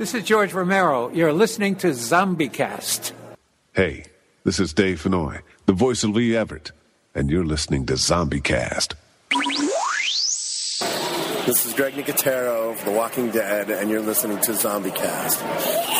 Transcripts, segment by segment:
This is George Romero. You're listening to ZombieCast. Hey, this is Dave Fennoy, the voice of Lee Everett, and you're listening to ZombieCast. This is Greg Nicotero of The Walking Dead, and you're listening to ZombieCast.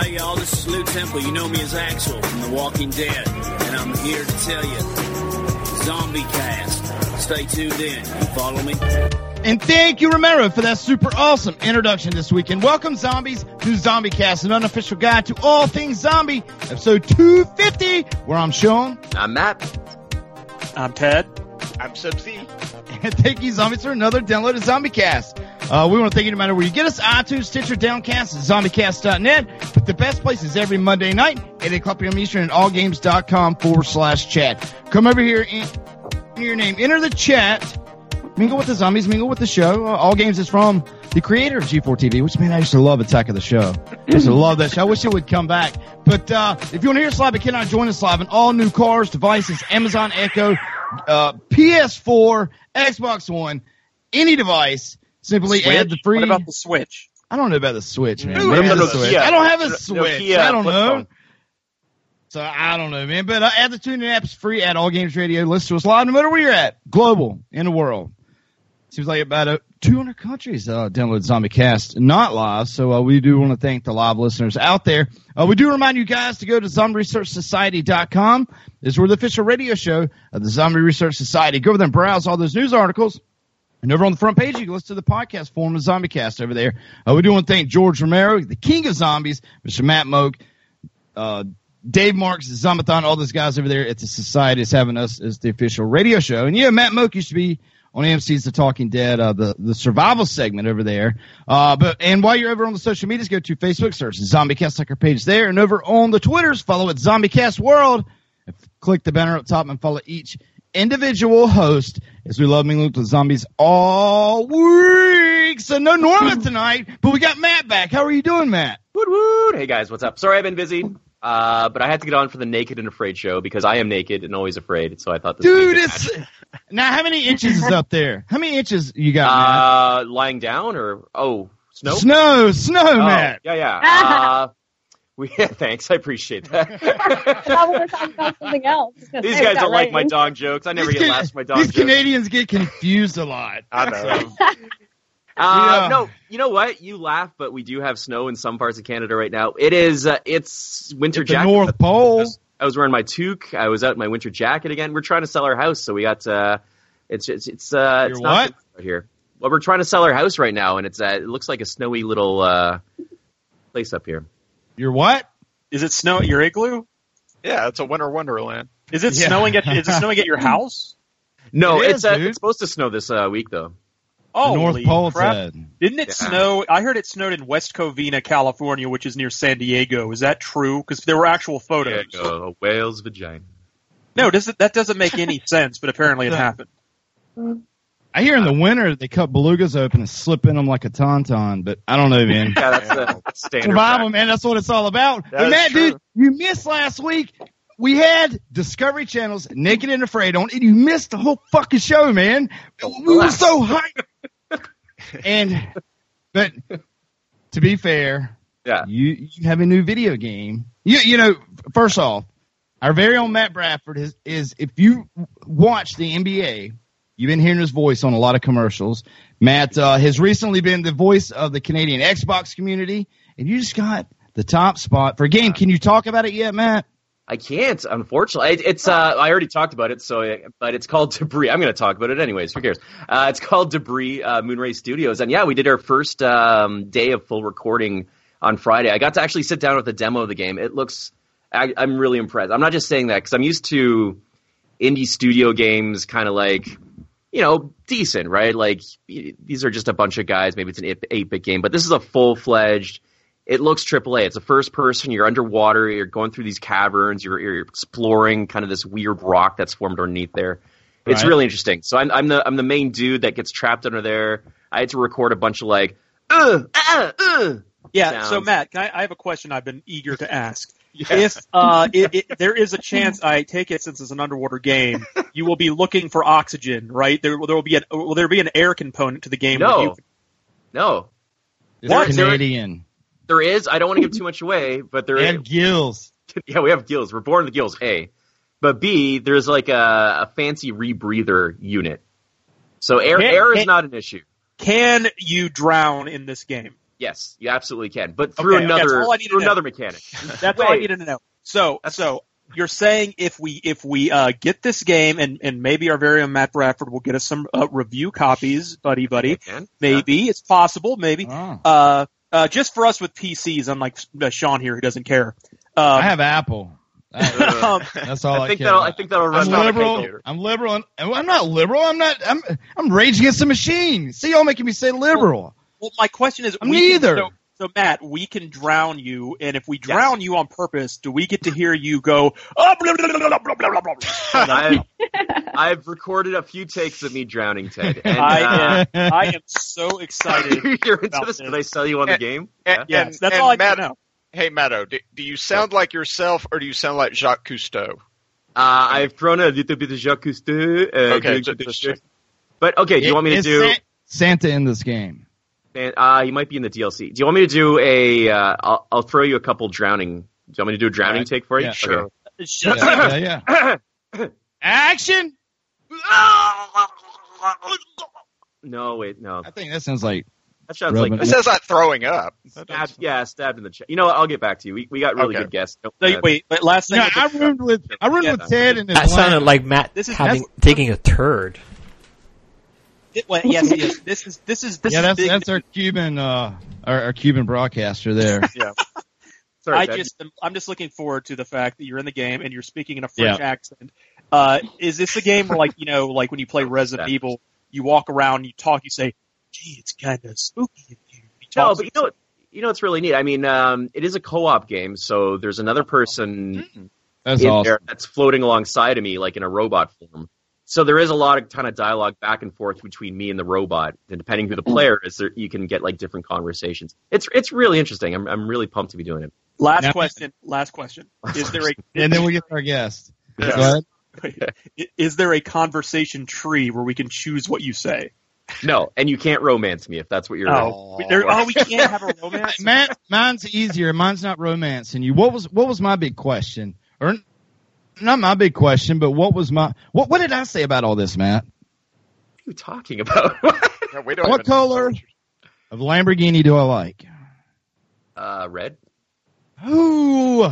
Hey y'all, this is Lew Temple. You know me as Axel from The Walking Dead, and I'm here to tell you, Zombie Cast. Stay tuned in. You follow me? And thank you, Romero, for that super awesome introduction this week. And welcome, zombies, to Zombie Cast, an unofficial guide to all things zombie, episode 250, where I'm Sean. I'm Matt. I'm Ted. I'm Subsea. And thank you, zombies, for another download of Zombie Cast. Uh, we want to thank you no matter where you get us, iTunes, Stitcher, Downcast, ZombieCast.net. But the best place is every Monday night, at 8 o'clock p.m. Eastern at allgames.com forward slash chat. Come over here, enter your name, enter the chat, mingle with the zombies, mingle with the show. Uh, All Games is from the creator of G4 TV, which man, I used to love Attack of the Show. I used to love that show. I wish it would come back. But, uh, if you want to hear us live, but cannot join us live on all new cars, devices, Amazon Echo, uh, PS4, Xbox One, any device, simply Switch? add the free. What about the Switch? I don't know about the Switch, man. Who Maybe has the Switch. Nokia? I don't have a No- Switch. Nokia I don't know. phone. So I don't know, man. But uh, add the TuneIn app is free at All Games Radio. Listen to us live no matter where you're at, global in the world. Seems like about uh, 200 countries uh, download ZombieCast, not live. So uh, we do want to thank the live listeners out there. Uh, we do remind you guys to go to ZombieResearchSociety.com. This is where the official radio show of the Zombie Research Society. Go over there and browse all those news articles. And over on the front page, you can listen to the podcast form of ZombieCast over there. Uh, we do want to thank George Romero, the king of zombies, Mr. Matt Mogk, uh, Dave Marks, Zombathon, all those guys over there at the Society is having us as the official radio show. And yeah, Matt Mogk used to be on AMC's The Talking Dead, uh, the, the survival segment over there. Uh, but, and while you're over on the social medias, go to Facebook, search ZombieCast like our page there. And over on the Twitters, follow at ZombieCast World. Click the banner up top and follow each individual host as we love mingling with the zombies all week. So no Norman tonight, but we got Matt back. How are you doing, Matt? Woot woot! Hey guys, what's up? Sorry I've been busy, uh, but I had to get on for the Naked and Afraid show because I am naked and always afraid. So I thought this would be a Dude, good it's match. now how many inches is up there? How many inches you got, Matt? uh, lying down or oh snow Snow, snow, Oh, Matt. Yeah, yeah. Uh, we, yeah, thanks. I appreciate that. I thought we were about something else. These guys don't like my dog jokes. I never These get Can- laughs at my dog These jokes. Canadians get confused a lot. I know. Yeah. Uh, no, you know what? You laugh, but we do have snow in some parts of Canada right now. It is, uh, it's winter At the jacket. North Pole. I was wearing my toque. I was out in my winter jacket again. We're trying to sell our house, so we got, uh, it's, it's, it's, uh, Your it's not what? good out here. Well, we're trying to sell our house right now, and it's, uh, it looks like a snowy little, uh, place up here. You're what? Is it snow at your igloo? Yeah, it's a winter wonderland. Is it Yeah. snowing at Is it snowing at your house? No, It it's, uh, it's supposed to snow this, uh, week though. Oh, North Pole crap. said. Didn't it Yeah. snow? I heard it snowed in West Covina, California, which is near San Diego. Is that true? Because there were actual photos. There you go, a whale's vagina. No, does it, that doesn't make any sense, but apparently it happened. I hear in the winter they cut belugas open and slip in them like a tauntaun, but I don't know, man. Yeah, that's, that's standard. Survival, man. That's what it's all about. That but Matt, true. dude, you missed last week. we had Discovery Channel's Naked and Afraid on, and you missed the whole fucking show, man. We were so hyped. and, but to be fair, yeah, you you have a new video game. You you know, first off, our very own Matt Bradford is is if you watch the NBA, you've been hearing his voice on a lot of commercials. Matt uh, has recently been the voice of the Canadian Xbox community, and you just got the top spot for a game. Can you talk about it yet, Matt? I can't, unfortunately. It, it's uh, I already talked about it, so but it's called Debris. I'm going to talk about it anyways. Who cares? Uh, it's called Debris uh, Moonray Studios, and yeah, we did our first um, day of full recording on Friday. I got to actually sit down with a demo of the game. It looks, I, I'm really impressed. I'm not just saying that because I'm used to indie studio games, kind of like you know, decent, right? Like these are just a bunch of guys. Maybe it's an eight bit game, but this is a full fledged. It looks AAA. It's a first person. You're underwater. You're going through these caverns. You're, you're exploring kind of this weird rock that's formed underneath there. It's Right. really interesting. So I'm, I'm the I'm the main dude that gets trapped under there. I had to record a bunch of like, uh, uh, uh. Yeah. So. Matt, can I, I have a question I've been eager to ask. Yeah. If uh, it, it, there is a chance, I take it since it's an underwater game, you will be looking for oxygen, right? There, there will be an will there be an air component to the game? No, you- no. It's What? There- Canadian. There is. I don't want to give too much away, but there And gills. yeah, we have gills. We're born with gills. A, but B, there's like a, a fancy rebreather unit. So air Can- air is can- not an issue. Can you drown in this game? Yes, you absolutely can, but through Okay, okay, that's another all I need to through know. another mechanic. That's all I Wait. needed to know. So, so you're saying if we if we uh, get this game and and maybe our very own Matt Bradford will get us some uh, review copies, buddy, buddy. Can? Maybe it's possible. Maybe Oh. uh, uh, just for us with PCs, unlike uh, Sean here who doesn't care. Um, I have Apple. um, That's all I, I think care that'll about. I think that'll run I'm down liberal. I'm liberal. And, and I'm not liberal. I'm not. I'm. I'm rage against the machine. See, y'all making me say liberal. Well, my question is, neither. Can, so, so, Matt, we can drown you, and if we drown yes. you on purpose, do we get to hear you go? Oh, blah, blah, blah, blah, blah, blah, I've, I've recorded a few takes of me drowning, Ted. And, I, uh, am, I am so excited. You're into this. Did I sell you on and, the game? And, yeah. Yes, that's all I Matt, know. Hey, Meadow. do, do you sound like yourself, or do you sound like Jacques Cousteau? Uh, I've thrown a little bit of Jacques Cousteau. Uh, okay, just, just, but okay, do you want me to do Santa in this game? And, uh, he might be in the DLC. Do you want me to do a? Uh, I'll, I'll throw you a couple drowning. Do you want me to do a drowning Alright. take for you? Yeah, sure. Okay. Yeah, yeah. yeah. Action! No, wait, no. I think that sounds like That sounds Rubbing like It says like throwing up. Stabbed, yeah, stabbed in the chest. You know what? I'll get back to you. We, we got really Okay. good guests. Don't- So, wait, but last thing. No, with I the- roomed with I roomed Yeah, with no. Ted in That Atlanta. sounded like Matt This is- having taking a turd. It- well, yes, yes. This is this is this yeah, is that's big. that's our Cuban uh our, our Cuban broadcaster there. Yeah. Sorry, I Ted. just I'm just looking forward to the fact that you're in the game and you're speaking in a French Yeah. accent. Uh, is this a game where like you know like when you play Resident Evil, you walk around, you talk, you say, "Gee, it's kind of spooky in here." You No, but you know what? You know what's really neat. I mean, um, it is a co-op game, so there's another person That's in awesome. there that's floating alongside of me, like in a robot form. So there is a lot of kind of dialogue back and forth between me and the robot, and depending who the mm. player is, there you can get like different conversations. It's it's really interesting. I'm I'm really pumped to be doing it. Last Now- question. Last question. Is there a And then we get our guest. Yeah. Go ahead. is there a conversation tree where we can choose what you say? No, and you can't romance me if that's what you're. Oh, we, there, oh, we can't have a romance. Matt, mine's easier. Mine's not romancing you. What was what was my big question? Or not my big question, but what was my what what did I say about all this, Matt? What are you talking about? Yeah, we don't What color of Lamborghini do I like? uh, red. Ooh.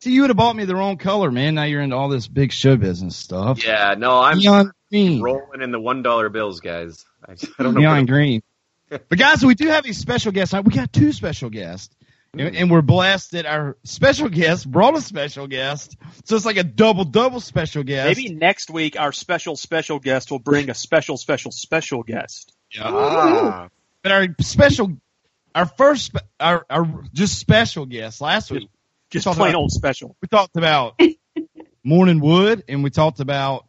See, you would have bought me the wrong color, man. Now you're into all this big show business stuff. Yeah, no, I'm Neon green. rolling in the one dollar bills, guys. I, I don't know. Neon what- green. But guys, we do have a special guest. We got two special guests. And, and we're blessed that our special guest brought a special guest. So it's like a double, double special guest. Maybe next week our special special guest will bring a special special special guest. Ah, But our special, our first, our, our just special guest last week. Just talked plain about- old special. We talked about Morning Wood and we talked about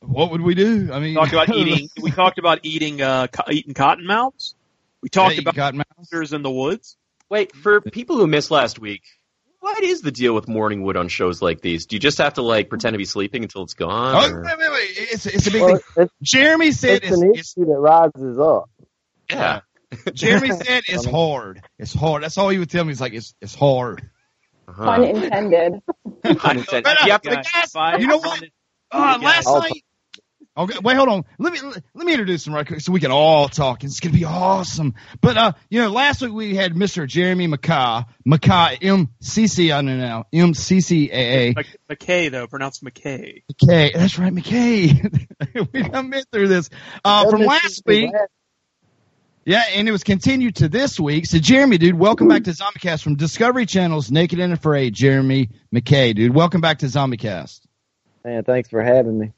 what would we do? I mean, talked about eating. We talked about eating uh, co- eating cottonmouths. We talked Yeah, about cottonmouths. monsters in the woods. Wait, for people who missed last week, what is the deal with morning wood on shows like these? Do you just have to like pretend to be sleeping until it's gone? Oh, or- wait, wait, wait. It's, it's a big Well, thing. it's, Jeremy said it's it's, an it's issue that rises up. yeah. Jeremy said it's hard. It's hard. That's all he would tell me. He's like, it's it's hard. Uh-huh. Pun intended. Unintended. But, uh, Yeah, guys, you know what? Uh, last night. Okay, wait, hold on. Let me let me introduce him right quick so we can all talk. It's gonna be awesome. But uh, you know, last week we had Mr. Jeremy McCaa, McCaa, M C C. I don't know now, M C C A A. Mc- McKay though, pronounced McKay. McKay. That's right, McKay. we done been through this uh, from last week. Yeah, and it was continued to this week. So, Jeremy, dude, welcome back to ZombieCast from Discovery Channel's Naked and Afraid. Jeremy McKay, dude, welcome back to ZombieCast. Man, thanks for having me.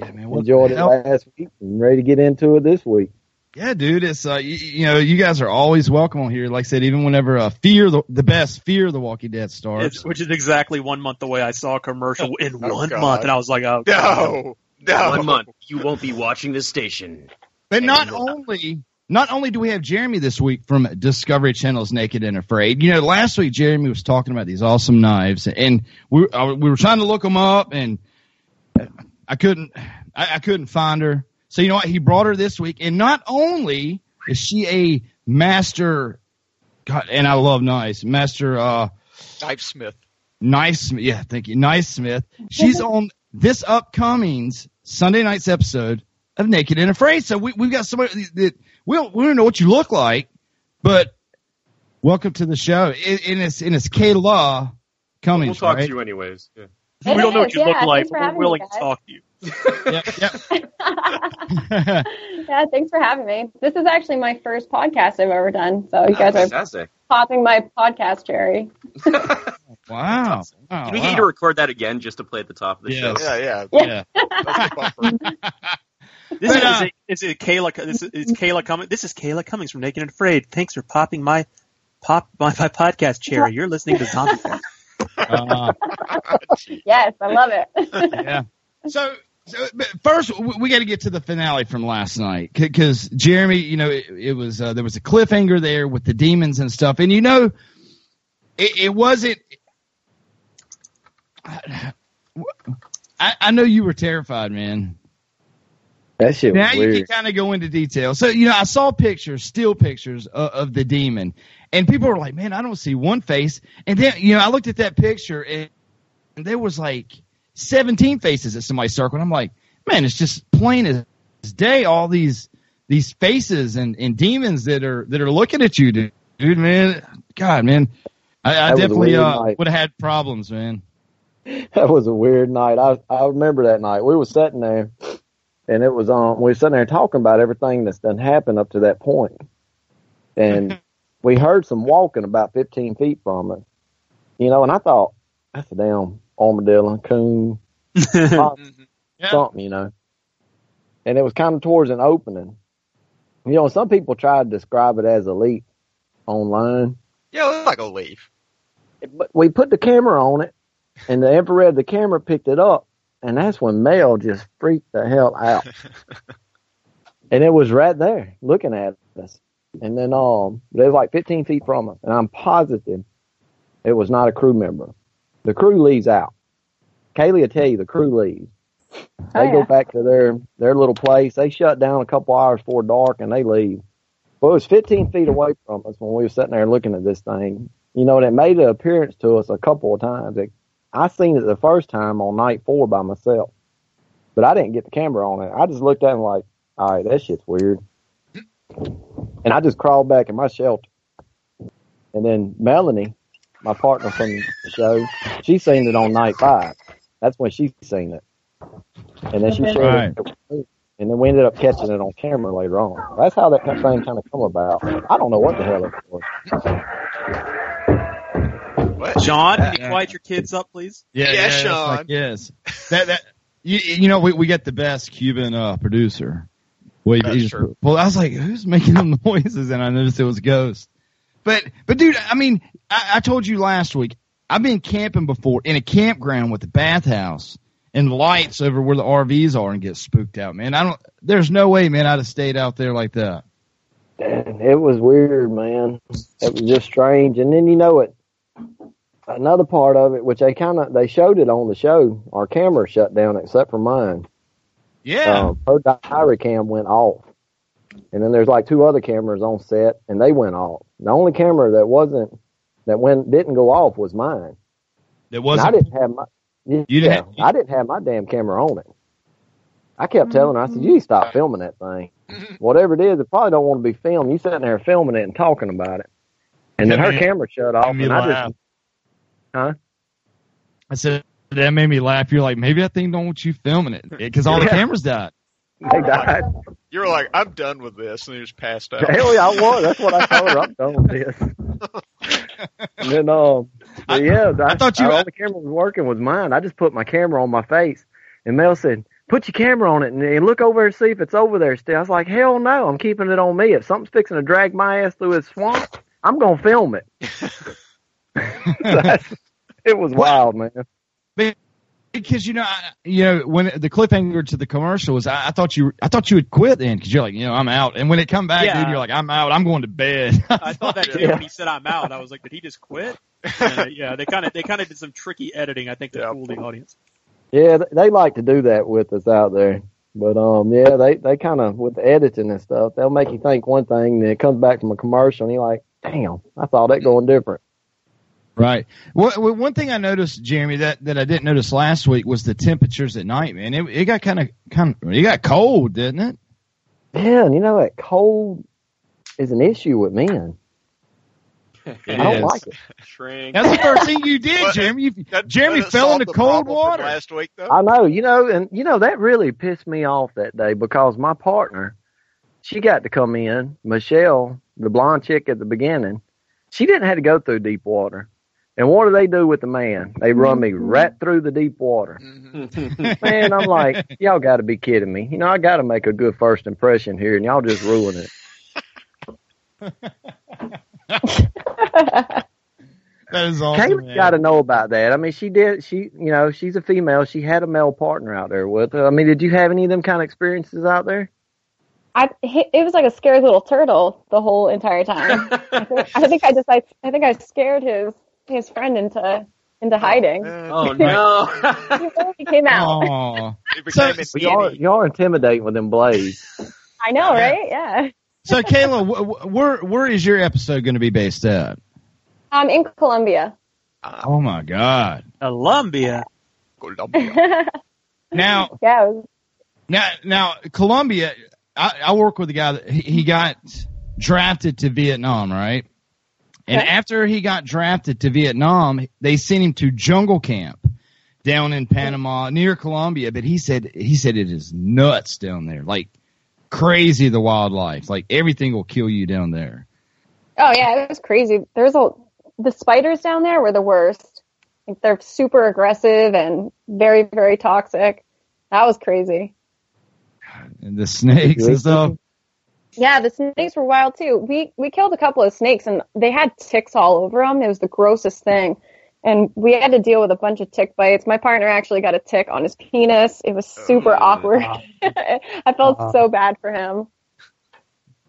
Yeah, man, what Enjoyed the it last week and ready to get into it this week. Yeah, dude, it's uh, you, you know, you guys are always welcome on here. Like I said, even whenever uh, Fear the the best Fear the Walking Dead starts. It's, which is exactly one month away. I saw a commercial in Oh, one God. month, and I was like, oh, God. No, no. One month, you won't be watching this station. But not only not only do we have Jeremy this week from Discovery Channel's Naked and Afraid. You know, last week Jeremy was talking about these awesome knives, and we uh, we were trying to look them up, and I couldn't I, I couldn't find her. So you know what? He brought her this week, and not only is she a master, God, and I love knives, master uh, Knife Smith. Nice, yeah, thank you, Nice Smith. She's on this upcoming's Sunday night's episode of Naked and Afraid. So we we've got somebody that we don't we don't know what you look like, but welcome to the show. And and it's and it's Kaila We'll talk right? to you anyways. Yeah. We don't know what you Yeah, look thanks like, but we're willing to talk to you. Yep, yep. yeah, thanks for having me. This is actually my first podcast I've ever done, so you guys are Fantastic. popping my podcast cherry. wow. wow Can we get wow. you to record that again just to play at the top of the Yes. show? Yeah, yeah. Yeah. That's the bumper. This But, is, uh, is, it, is it Kaila? This is, is Kaila coming. This is Kaila Cumings from Naked and Afraid. Thanks for popping my pop my, my podcast cherry. You're listening to Zombie. Fest. Uh, Yes, I love it. yeah. So, so but first, we, we got to get to the finale from last night because Jeremy, you know, it, it was uh, there was a cliffhanger there with the demons and stuff, and you know, it, it wasn't. I, I know you were terrified, man. That shit Now was you can kind of go into detail. So, you know, I saw pictures, still pictures of, of the demon, and people were like, "Man, I don't see one face." And then, you know, I looked at that picture, and, and there was like seventeen faces that somebody circled. I'm like, man, it's just plain as day. All these these faces and, and demons that are that are looking at you, dude. Dude, man, God, man, I, I That was a definitely uh, would have had problems, man. That was a weird night. I I remember that night. We were sitting there, and it was on. we were sitting there talking about everything that's done happened up to that point, and we heard some walking about 15 feet from us. You know, and I thought that's a damn armadillo, coon, fox, Yeah. something. You know, and it was kind of towards an opening. You know, some people try to describe it as a leap online. Yeah, let's not go leave. but we put the camera on it, and the infrared of the camera picked it up, and that's when Mel just freaked the hell out. and it was right there, looking at us. And then, um, they was like 15 feet from us, and I'm positive it was not a crew member. The crew leaves out. Kaylee will tell you the crew leaves. They Oh, go back to their their little place. They shut down a couple hours before dark, and they leave. Well, it was 15 feet away from us when we were sitting there looking at this thing. You know, and it made an appearance to us a couple of times. It, I seen it the first time on night four by myself, but I didn't get the camera on it. I just looked at it like, all right, that shit's weird. And I just crawled back in my shelter. And then Melanie, my partner from the show, she seen it on night five. That's when she seen it. And then she Okay. shared it. And then we ended up catching it on camera later on. That's how that thing kind of come about. I don't know what the hell it was. What? John, can you quiet your kids up, please? Yeah, Yeah, it's Sean. like, yes. That that you, you know we we get the best Cuban uh, producer. Well, That's just- true. well, I was like, who's making them noises? And I noticed it was Ghost. But but dude, I mean, I, I told you last week. I've been camping before in a campground with a bathhouse and lights over where the RVs are and get spooked out, man. I don't. There's no way, man. I'd have stayed out there like that. And it was weird, man. It was just strange. And then you know it. another part of it, which they kind of they showed it on the show. Our camera shut down except for mine. Yeah. Um, her diary cam went off, and then there's like two other cameras on set, and they went off. The only camera that wasn't that went didn't go off was mine. It wasn't. I didn't have my. Yeah, You didn't- I didn't have my damn camera on it. I kept telling her, I said, "You need to stop filming that thing. Whatever it is, it probably don't want to be filmed. You sitting there filming it and talking about it." And then her Yeah. camera shut off, and I laugh. just, huh? I said that made me laugh. You're like, maybe that thing don't want you filming it because all the cameras died. They died. You were like, I'm done with this, and you just passed out. Hell yeah, I was. That's what I told her. I'm done with this. and then, um, but yeah, I, thought you- all the only camera was working was mine. I just put my camera on my face, and Mel said, "Put your camera on it and, and look over and see if it's over there still." I was like, "Hell no, I'm keeping it on me. If something's fixing to drag my ass through a swamp, I'm gonna film it." That's, it was wild, man. Because you know, I, you know, when the cliffhanger to the commercial was, I, I thought you, I thought you would quit then because you're like, you know, I'm out. And when it come back, Yeah. dude, you're like, I'm out. I'm going to bed. I thought that too Yeah. when he said I'm out. I was like, did he just quit? Uh, yeah, they kind of they kind of did some tricky editing. I think to fool the audience. Yeah, they like to do that with us out there. But um, yeah, they they kind of with the editing and stuff, they'll make you think one thing, then it comes back from a commercial, and you're like, "Damn, I thought that going different." Right. Well, well, one thing I noticed, Jeremy, that, that I didn't notice last week was the temperatures at night, man. It, it got kind of, kind of, it got cold, didn't it? Yeah, and you know that cold is an issue with men. I don't is. like it. Shrink. That's the first thing you did, Jeremy. You, Jeremy Does fell into cold water. last week, though. I know, you know, and you know that really pissed me off that day because my partner, she got to come in, Michelle, the blonde chick at the beginning. She didn't have to go through deep water. And what do they do with the man? They run me mm-hmm. right through the deep water. Mm-hmm. Man, I'm like, y'all got to be kidding me. You know, I got to make a good first impression here, and y'all just ruin it. That is awesome. Kaila's man. got to know about that. I mean, she did. She, you know, she's a female. She had a male partner out there with her. I mean, did you have any of them kind of experiences out there? I it was like a scared little turtle the whole entire time. I think I, think I just I, I think I scared his his friend into into hiding. Oh no! he came out. Aw. It became an But y'all, y'all are intimidating with them blades. I know, right? Yeah. So, Kaila, wh- wh- where where is your episode going to be based at? Um, in Colombia. Oh my God! Columbia. Colombia. Now, yeah. Was, now, now, Colombia. I, I work with a guy that he, he got drafted to Vietnam, right? And after he got drafted to Vietnam, they sent him to jungle camp down in Panama near Colombia. But he said he said it is nuts down there, like crazy. The wildlife, like everything will kill you down there. oh yeah, it was crazy. There's a the spiders down there were the worst. Like they're super aggressive and very very toxic. That was crazy. And the snakes and stuff. Yeah, the snakes were wild too. We we killed a couple of snakes and they had ticks all over them. It was the grossest thing. And we had to deal with a bunch of tick bites. My partner actually got a tick on his penis. It was super awkward. I felt Uh-huh. so bad for him.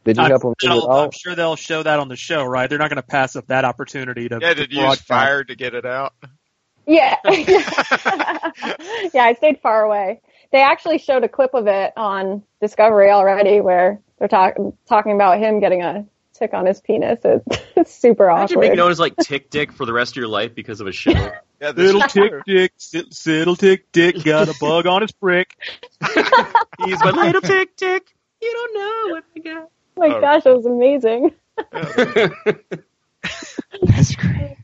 Did you I'm, help them get it sure- I'm off? sure they'll show that on the show, right? They're not going to pass up that opportunity to. Yeah, to did you use fire to get it out? Yeah. yeah, I stayed far away. They actually showed a clip of it on Discovery already where they're talking talking about him getting a tick on his penis. It, it's super Imagine awkward. being known as like Tick Dick for the rest of your life because of a show. Yeah, Little is tick true. dick, sit, siddle tick dick, got a bug on his prick. He's my little Tick Dick. You don't know what I got. oh my Oh. gosh, that was amazing. That's great.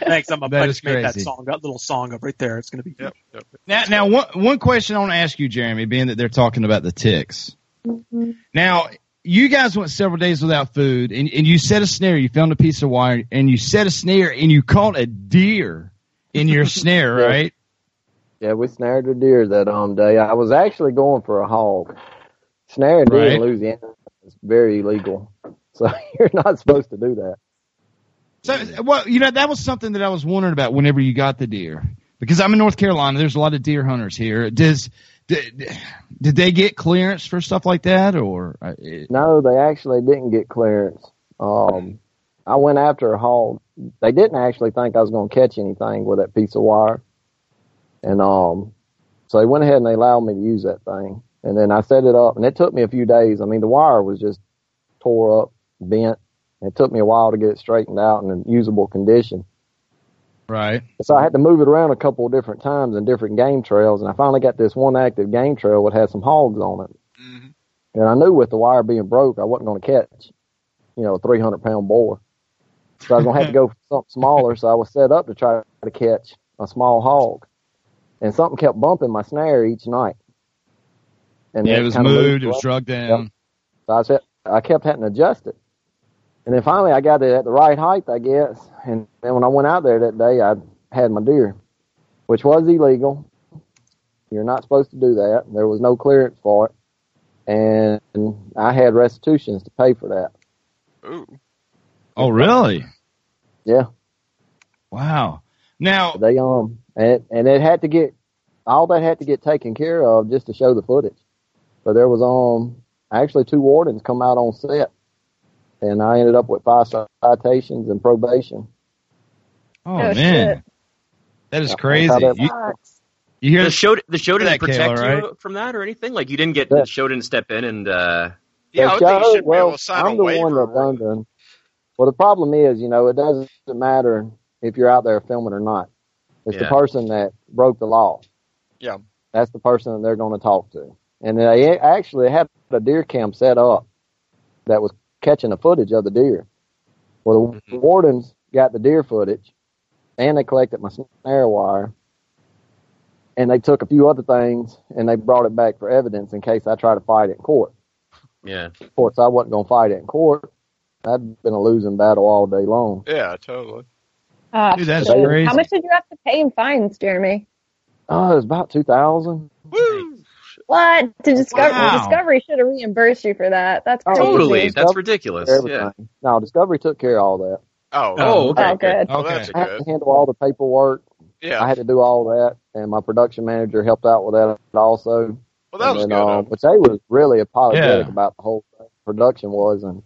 Thanks, I'm That I is just made that song, that little song up right there. It's going to be. Yep, yep. Now, now, one one question I want to ask you, Jeremy, being that they're talking about the ticks. Now, you guys went several days without food, and, and you set a snare. You found a piece of wire, and you set a snare, and you caught a deer in your snare, Yeah. right? Yeah, we snared a deer that um day. I was actually going for a hog. Snaring deer Right. in Louisiana is very illegal, so you're not supposed to do that. So, well, you know, that was something that I was wondering about whenever you got the deer, because I'm in North Carolina. There's a lot of deer hunters here. Does did, did they get clearance for stuff like that, or uh, it- No, they actually didn't get clearance. Um, I went after a haul. They didn't actually think I was going to catch anything with that piece of wire. And, um, so they went ahead and they allowed me to use that thing. And then I set it up and it took me a few days. I mean, the wire was just tore up, bent. It took me a while to get it straightened out in a usable condition. Right. So I had to move it around a couple of different times in different game trails, and I finally got this one active game trail that had some hogs on it. Mm-hmm. And I knew with the wire being broke, I wasn't going to catch, you know, a 300 pound boar. So I was going to have to go for something smaller. So I was set up to try to catch a small hog, and something kept bumping my snare each night. And yeah, it was kinda moved. It was up. drugged down. So I said, I kept having to adjust it. And then finally I got it at the right height, I guess. And then when I went out there that day, I had my deer, which was illegal. You're not supposed to do that. There was no clearance for it. And I had restitutions to pay for that. Ooh. Oh, really? Yeah. Wow. Now they um and and it had to get all that had to get taken care of just to show the footage. So there was um actually two wardens come out on set, and I ended up with five citations and probation. Oh, Oh, man, shit. that is crazy. that You, you hear The show the show didn't protect Kaila, you from that or anything. Like you didn't get Yeah. the show didn't step in and uh Yeah, I The would think you show- should be well, able to sign I'm the one that done the. Well, the problem is, you know, it doesn't matter if you're out there filming or not. It's the person that broke the law. Yeah. That's the person that they're going to talk to. And they actually had a deer cam set up that was catching the footage of the deer. Well, the wardens got the deer footage and they collected my snare wire and they took a few other things and they brought it back for evidence in case I try to fight it in court. yeah. Of course, I wasn't going to fight it in court. I'd been a losing battle all day long. Yeah, totally. Ah, Dude, that's shit. crazy. How much did you have to pay in fines, Jeremy? Oh, it was about 2000 Woo! What? To Discovery, Wow. Discovery should have reimbursed you for that. That's Oh, crazy. Totally. Discovery- That's ridiculous. everything. Yeah. No, Discovery took care of all that. Oh, Oh, okay. Oh, good. Well, Okay. that's I had good. to handle all the paperwork. Yeah, I had to do all that, and my production manager helped out with that also. Well, that was and good. then, uh, though. but they was really apologetic Yeah. about the whole thing. production was, and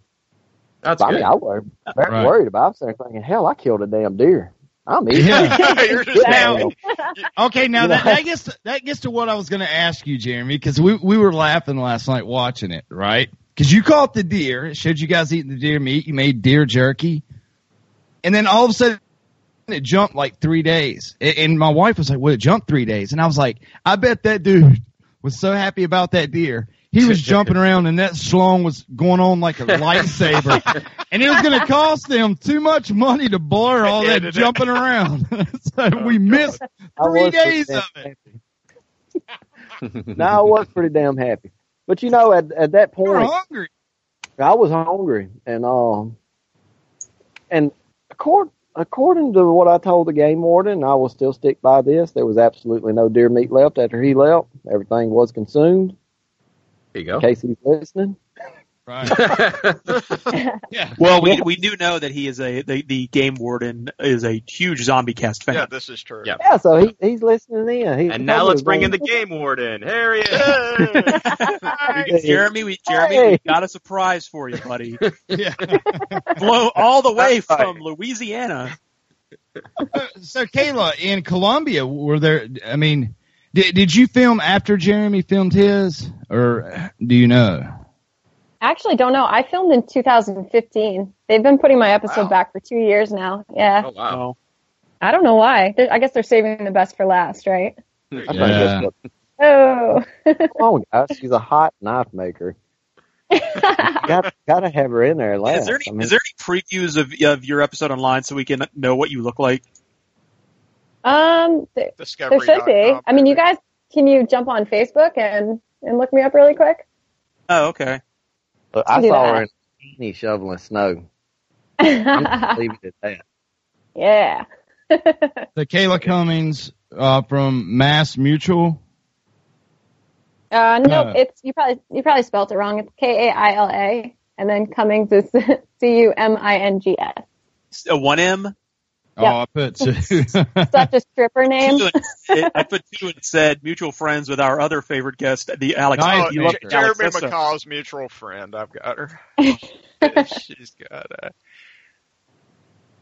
That's I good. mean, I was very Right. worried about. it. I was thinking, hell, I killed a damn deer. I'm easy. Yeah. You're just Now- Okay, now that, that gets to, that gets to what I was going to ask you, Jeremy, because we we were laughing last night watching it, right? Because you caught the deer, it showed you guys eating the deer meat, you made deer jerky, and then all of a sudden it jumped like three days, and my wife was like, "Well, it jumped three days," and I was like, "I bet that dude was so happy about that deer." He was jumping around and that schlong was going on like a lightsaber. and it was going to cost them too much money to blur all that did jumping around. so Oh, we missed I three days of it. happy. no, I was pretty damn happy. But you know, at at that You were point, hungry. I was hungry, and um, and accord, according to what I told the game warden, I will still stick by this. There was absolutely no deer meat left after he left. Everything was consumed. There you In go. case he's listening. Right. yeah. Well, we we do know that he is a the, the game warden is a huge zombie cast fan. Yeah, this is true. Yeah. Yeah, so he he's listening in. He, and now let's bring in the game warden. Here he is. We- Jeremy, we Jeremy, Hey. we got a surprise for you, buddy. Yeah. Blow all the way That's right. from Louisiana. Uh, so Kaila, in Colombia, were there? I mean, did did you film after Jeremy filmed his, or do you know? I Actually, don't know. I filmed in 2015. They've been putting my episode Wow. back for two years now. Yeah. Oh wow. Oh, I don't know why. They- I guess they're saving the best for last, right? I think Yeah. that's what, Oh. come on, guys. She's a hot knife maker. got got to have her in there last. is there any I mean, is there any previews of of your episode online so we can know what you look like? Um, th- there should be. I mean, you guys, can you jump on Facebook and and look me up really quick? Oh, okay. Look, I saw that. her in a bikini shoveling snow. I'm just leaving it at that. yeah. The Kayla Cummings uh, from Mass Mutual. Uh, nope, Uh. it's you probably you probably spelled it wrong. It's K A I L A, and then Cumings is C U M I N G S. A one M. Oh, Yeah. I put two. Such a stripper name. I put two and said mutual friends with our other favorite guest, the Alex. Nice. Oh, you love J- Alex Jeremy Sessa. McCall's mutual friend. I've got her. She's got a.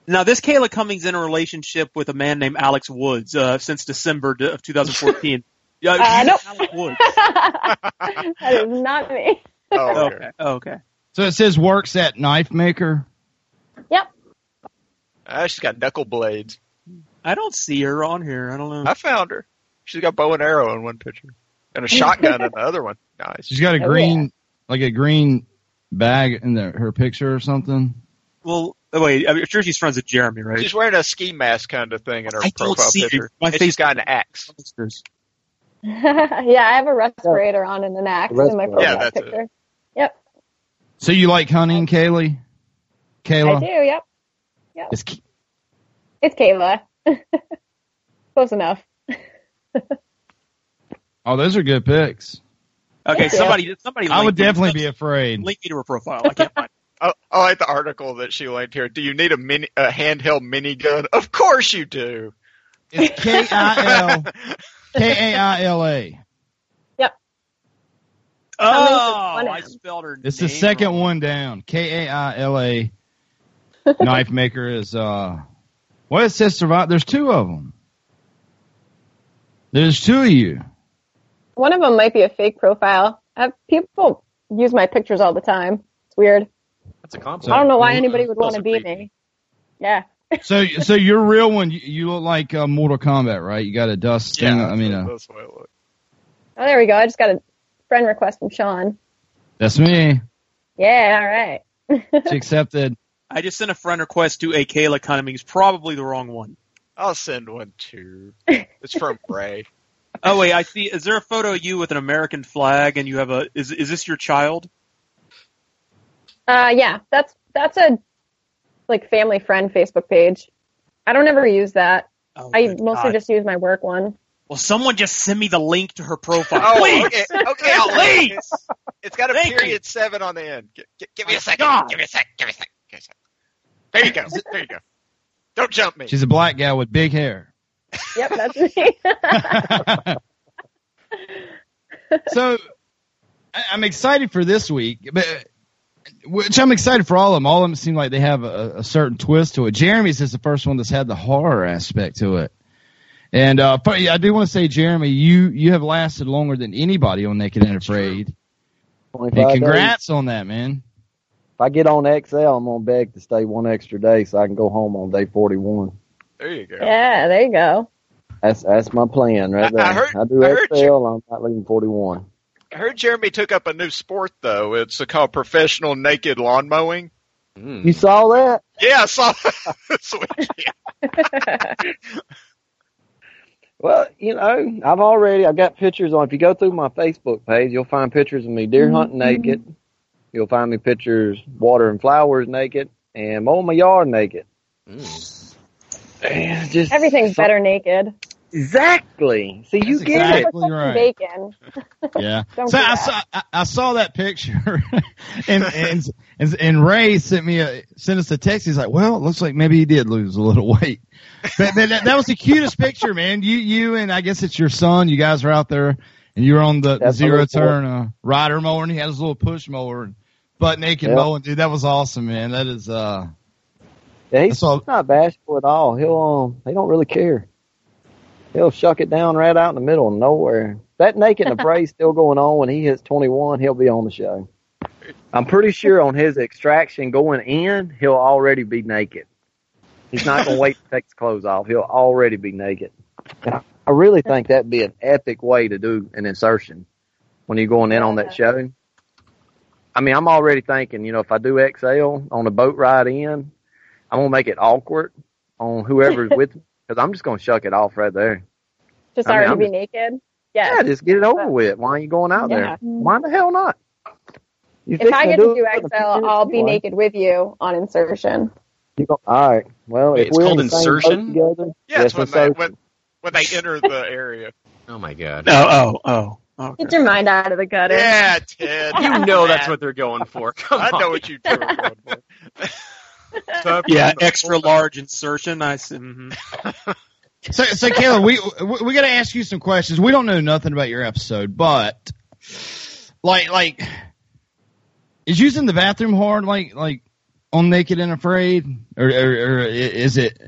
Now, this Kayla Cummings in a relationship with a man named Alex Woods uh, since December of 2014. Yeah, Uh, nope. Alex Woods. that is not me. Oh, okay. Okay. So it says works at knife maker. Yep. Ah, she's got knuckle blades. I don't see her on here. I don't know. I found her. She's got bow and arrow in one picture and a shotgun in the other one. Nice. She's got a Oh, green, like a green bag in the, her picture or something. Well, oh, wait. I'm sure she's friends with Jeremy, right? She's wearing a ski mask kind of thing in her I profile see picture. My and face- she's got an axe. yeah, I have a respirator on and an axe in my profile Yeah, that's it. picture. Yep, So you like hunting, Kaylee? Kaila? I do. Yep, It's K- it's Kaila. Close enough. oh, those are good pics. Okay, Thank you. somebody, somebody. I would link me- definitely be afraid. link me to her profile. I can't find. Oh, oh, I like the article that she linked here. Do you need a mini, a handheld minigun? Of course you do. It's K I L K A I L A. Oh, one I M. spelled her. It's the second wrong. one down. K A I L A. Knife maker is uh. What it says survive. There's two of them. There's two of you. One of them might be a fake profile. I have, people use my pictures all the time. It's weird. That's a compliment. I don't know why anybody would want to be me. Yeah. So so your real one, you, you look like uh, Mortal Kombat, right? You got a dust thing. I mean, uh, that's the way it looks. Oh, there we go. I just got a friend request from Sean. that's me. Yeah, all right. She accepted. I just sent a friend request to a Kayla Cummings, probably the wrong one. I'll send one too. It's from Ray. Oh wait, I see. Is there a photo of you with an American flag and you have a? Is is this your child? Uh, yeah, that's that's a like family friend Facebook page. I don't ever use that. Oh, I mostly God. just use my work one. Well, someone just send me the link to her profile, Oh, please. okay, okay, I'll Please. It's got a Thank period seven on the end. Gi- gi- give me a second. God. Give me a second. Give me a second. Give me a second. There you go. There you go. Don't jump me. She's a black gal with big hair. Yep, that's me. so I- I'm excited for this week, but which I'm excited for all of them. All of them seem like they have a, a certain twist to it. Jeremy's is the first one that's had the horror aspect to it. And uh, but yeah, I do want to say, Jeremy, you you have lasted longer than anybody on Naked and Afraid. 25 And days. congrats on that, man. If I get on XL, I'm gonna beg to stay one extra day so I can go home on day 41. There you go. yeah, there you go. That's that's my plan right I- there. I heard- do I heard XL. you- I'm not leaving 41. I heard Jeremy took up a new sport though. It's called professional naked lawn mowing. Mm. You saw that? Yeah, I saw that. Well, you know, I've already I've got pictures on. If you go through my Facebook page, you'll find pictures of me deer hunting naked. You'll find me pictures watering flowers naked and mowing my yard naked. Mm. And just Everything's better naked. Exactly. So you That's get it. exactly right. Bacon. Yeah. So I saw I, I saw that picture, and, and and and Ray sent me a sent us a text. He's like, "Well, it looks like maybe he did lose a little weight." But, but that, that was the cutest picture, man. You you and I guess it's your son. You guys are out there, and you were on the, the zero turn uh, rider mower, and he had his little push mower, and butt naked Yep. mowing. Dude, that was awesome, man. That is uh, Yeah, he's all- not bashful at all. He'll um, he don't really care. He'll shuck it down right out in the middle of nowhere. That naked and afraid still going on when he hits 21. He'll be on the show. I'm pretty sure on his extraction going in, he'll already be naked. He's not gonna wait to take his clothes off. He'll already be naked. I, I really think that'd be an epic way to do an insertion when you're going in on that show. I mean, I'm already thinking, you know, if I do XL on the boat ride in, I'm gonna make it awkward on whoever's with me because I'm just gonna shuck it off right there. Just I mean, already be just- naked. Yeah. Yeah, just get it over with. Why are you going out Yeah. there? Why the hell not? You If I get to do XL, I'll be anyway. naked with you on insertion. You go, all right. Well, Wait, if it's we're called in the insertion? together, Yeah, it's yes, when they when, when they enter the area. Oh my god. Oh, oh, oh, oh. Get your mind out of the gutter. Yeah, Ted. You know that's what they're going for. Come I on. know what you two are going for. Yeah, the- extra large insertion. I see. mhm. So, so Caleb, we we, we got to ask you some questions. We don't know nothing about your episode, but like like is using the bathroom hard? Like like on Naked and Afraid, or, or, or is it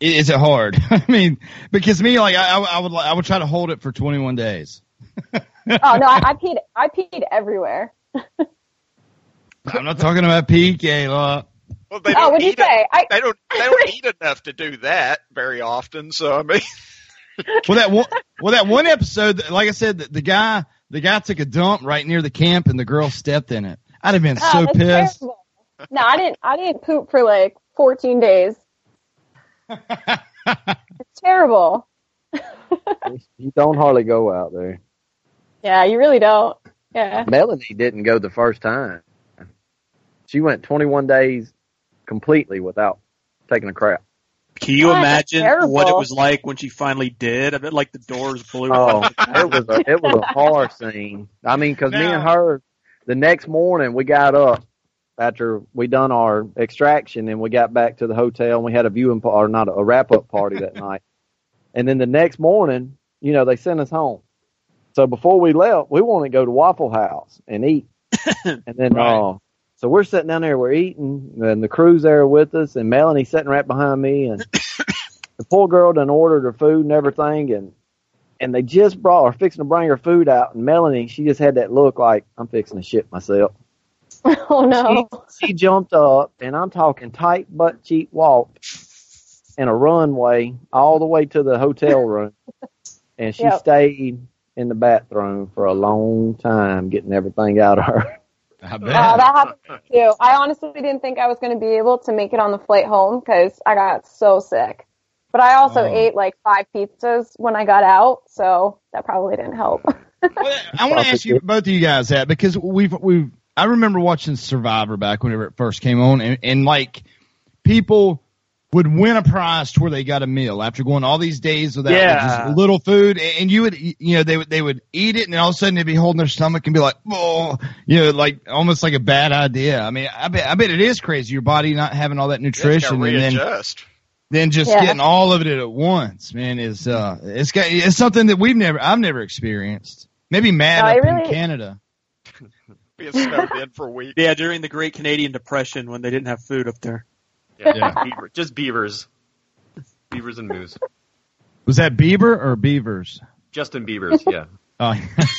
is it hard? I mean, because me, like I, I would I would try to hold it for 21 days. oh no, I, I peed. I peed everywhere. I'm not talking about PK. Look. Well, they Oh, don't what'd you eat it- say? I- They don't. They don't eat enough to do that very often. So I mean, well, that one, well, that one episode, like I said, the, the guy, the guy took a dump right near the camp, and the girl stepped in it. I'd have been Oh, so pissed. terrible. No, I didn't. I didn't poop for like 14 days. it's terrible. You don't hardly go out there. Yeah, you really don't. Yeah. Melanie didn't go the first time. She went 21 days completely without taking a crap. Can you God, imagine what it was like when she finally did? I bet like the doors blew. Oh, it was a it was a horror scene. I mean, because me and her, the next morning we got up after we done our extraction and we got back to the hotel and we had a viewing par- or not a, a wrap up party that night. And then the next morning, you know, they sent us home. So before we left, we wanted to go to Waffle House and eat. and then, Right. uh, so we're sitting down there, we're eating, and the crew's there with us, and Melanie's sitting right behind me, and the poor girl done ordered her food and everything, and and they just brought her fixing to bring her food out, and Melanie, she just had that look like I'm fixing to shit myself. Oh no. She jumped up, and I'm talking tight butt cheek walk, and a runway all the way to the hotel room, and she Yep. stayed in the bathroom for a long time getting everything out of her. I Uh, that happened too. I honestly didn't think I was going to be able to make it on the flight home because I got so sick. But I also Oh. ate like five pizzas when I got out, so that probably didn't help. I want to ask you both of you guys that because we've we've I remember watching Survivor back whenever it first came on, and, and like people would win a prize to where they got a meal after going all these days without Yeah. just little food, and you would you know they would they would eat it, and all of a sudden they'd be holding their stomach and be like, oh, you know, like almost like a bad idea. I mean, I bet I bet it is crazy your body not having all that nutrition, and then then just Yeah. getting all of it at once, man, is uh, it's got it's something that we've never I've never experienced. Maybe mad No, up it in Canada. Being snowed in for a week. Yeah, during the Great Canadian Depression when they didn't have food up there. Yeah, beaver, just beavers, beavers and moose. Was that Bieber or Beavers? Justin Beavers, yeah. Oh.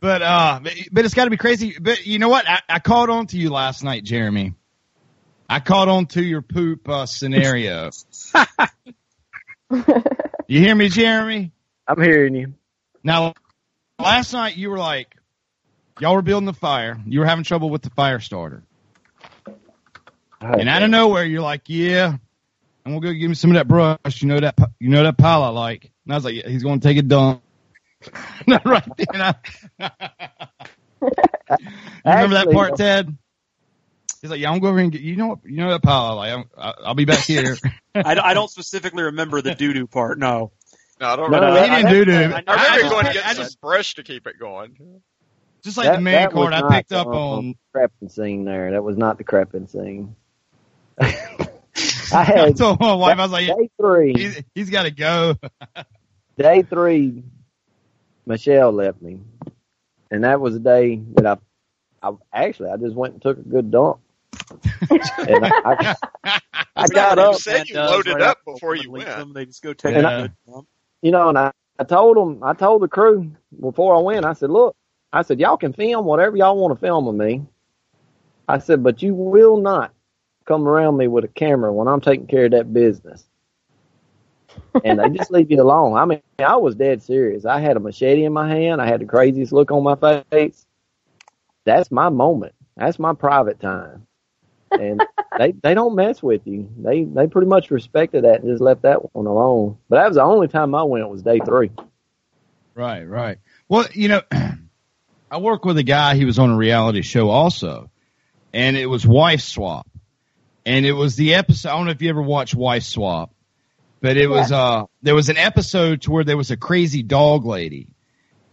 but uh, but, but it's got to be crazy. But you know what? I, I caught on to you last night, Jeremy. I caught on to your poop uh, scenario. you hear me, Jeremy? I'm hearing you. Now, last night you were like, y'all were building the fire. You were having trouble with the fire starter. And out of nowhere, you're like, "Yeah, I'm gonna go give me some of that brush. You know that, you know that pile I like." And I was like, yeah, "He's gonna take a dump." Not right then. I, you remember that part, Ted? He's like, "Yeah, I'm going over here and get you know what, you know that pile I like. I'm, I- I'll be back here." I, I don't specifically remember the doo doo part. No. No, I don't No, remember. that- he didn't do that. I remember I just- going to I get some just- brush to keep it going. Just like That- the man that card I picked up on. um, crapping scene there. That was not the crapping scene. I I had told my wife, I was like, day three. he's, he's got to go. Day three, Michelle left me, and that was the day that I, I actually I just went and took a good dump. and I, I, I got You up, said you does loaded right up before you someone went. Them, they just go take Yeah. a good dump. you know, and I, I told them, I told the crew before I went, I said, look, I said, y'all can film whatever y'all want to film of me. I said, but you will not come around me with a camera when I'm taking care of that business. and they just leave you alone. I mean, I was dead serious. I had a machete in my hand. I had the craziest look on my face. That's my moment. That's my private time. And they they don't mess with you. They they pretty much respected that and just left that one alone. But that was the only time I went was day three. Right, right. Well, you know, I work with a guy. He was on a reality show also, and it was Wife Swap, and it was the episode. I don't know if you ever watched Wife Swap, but it was uh there was an episode to where there was a crazy dog lady,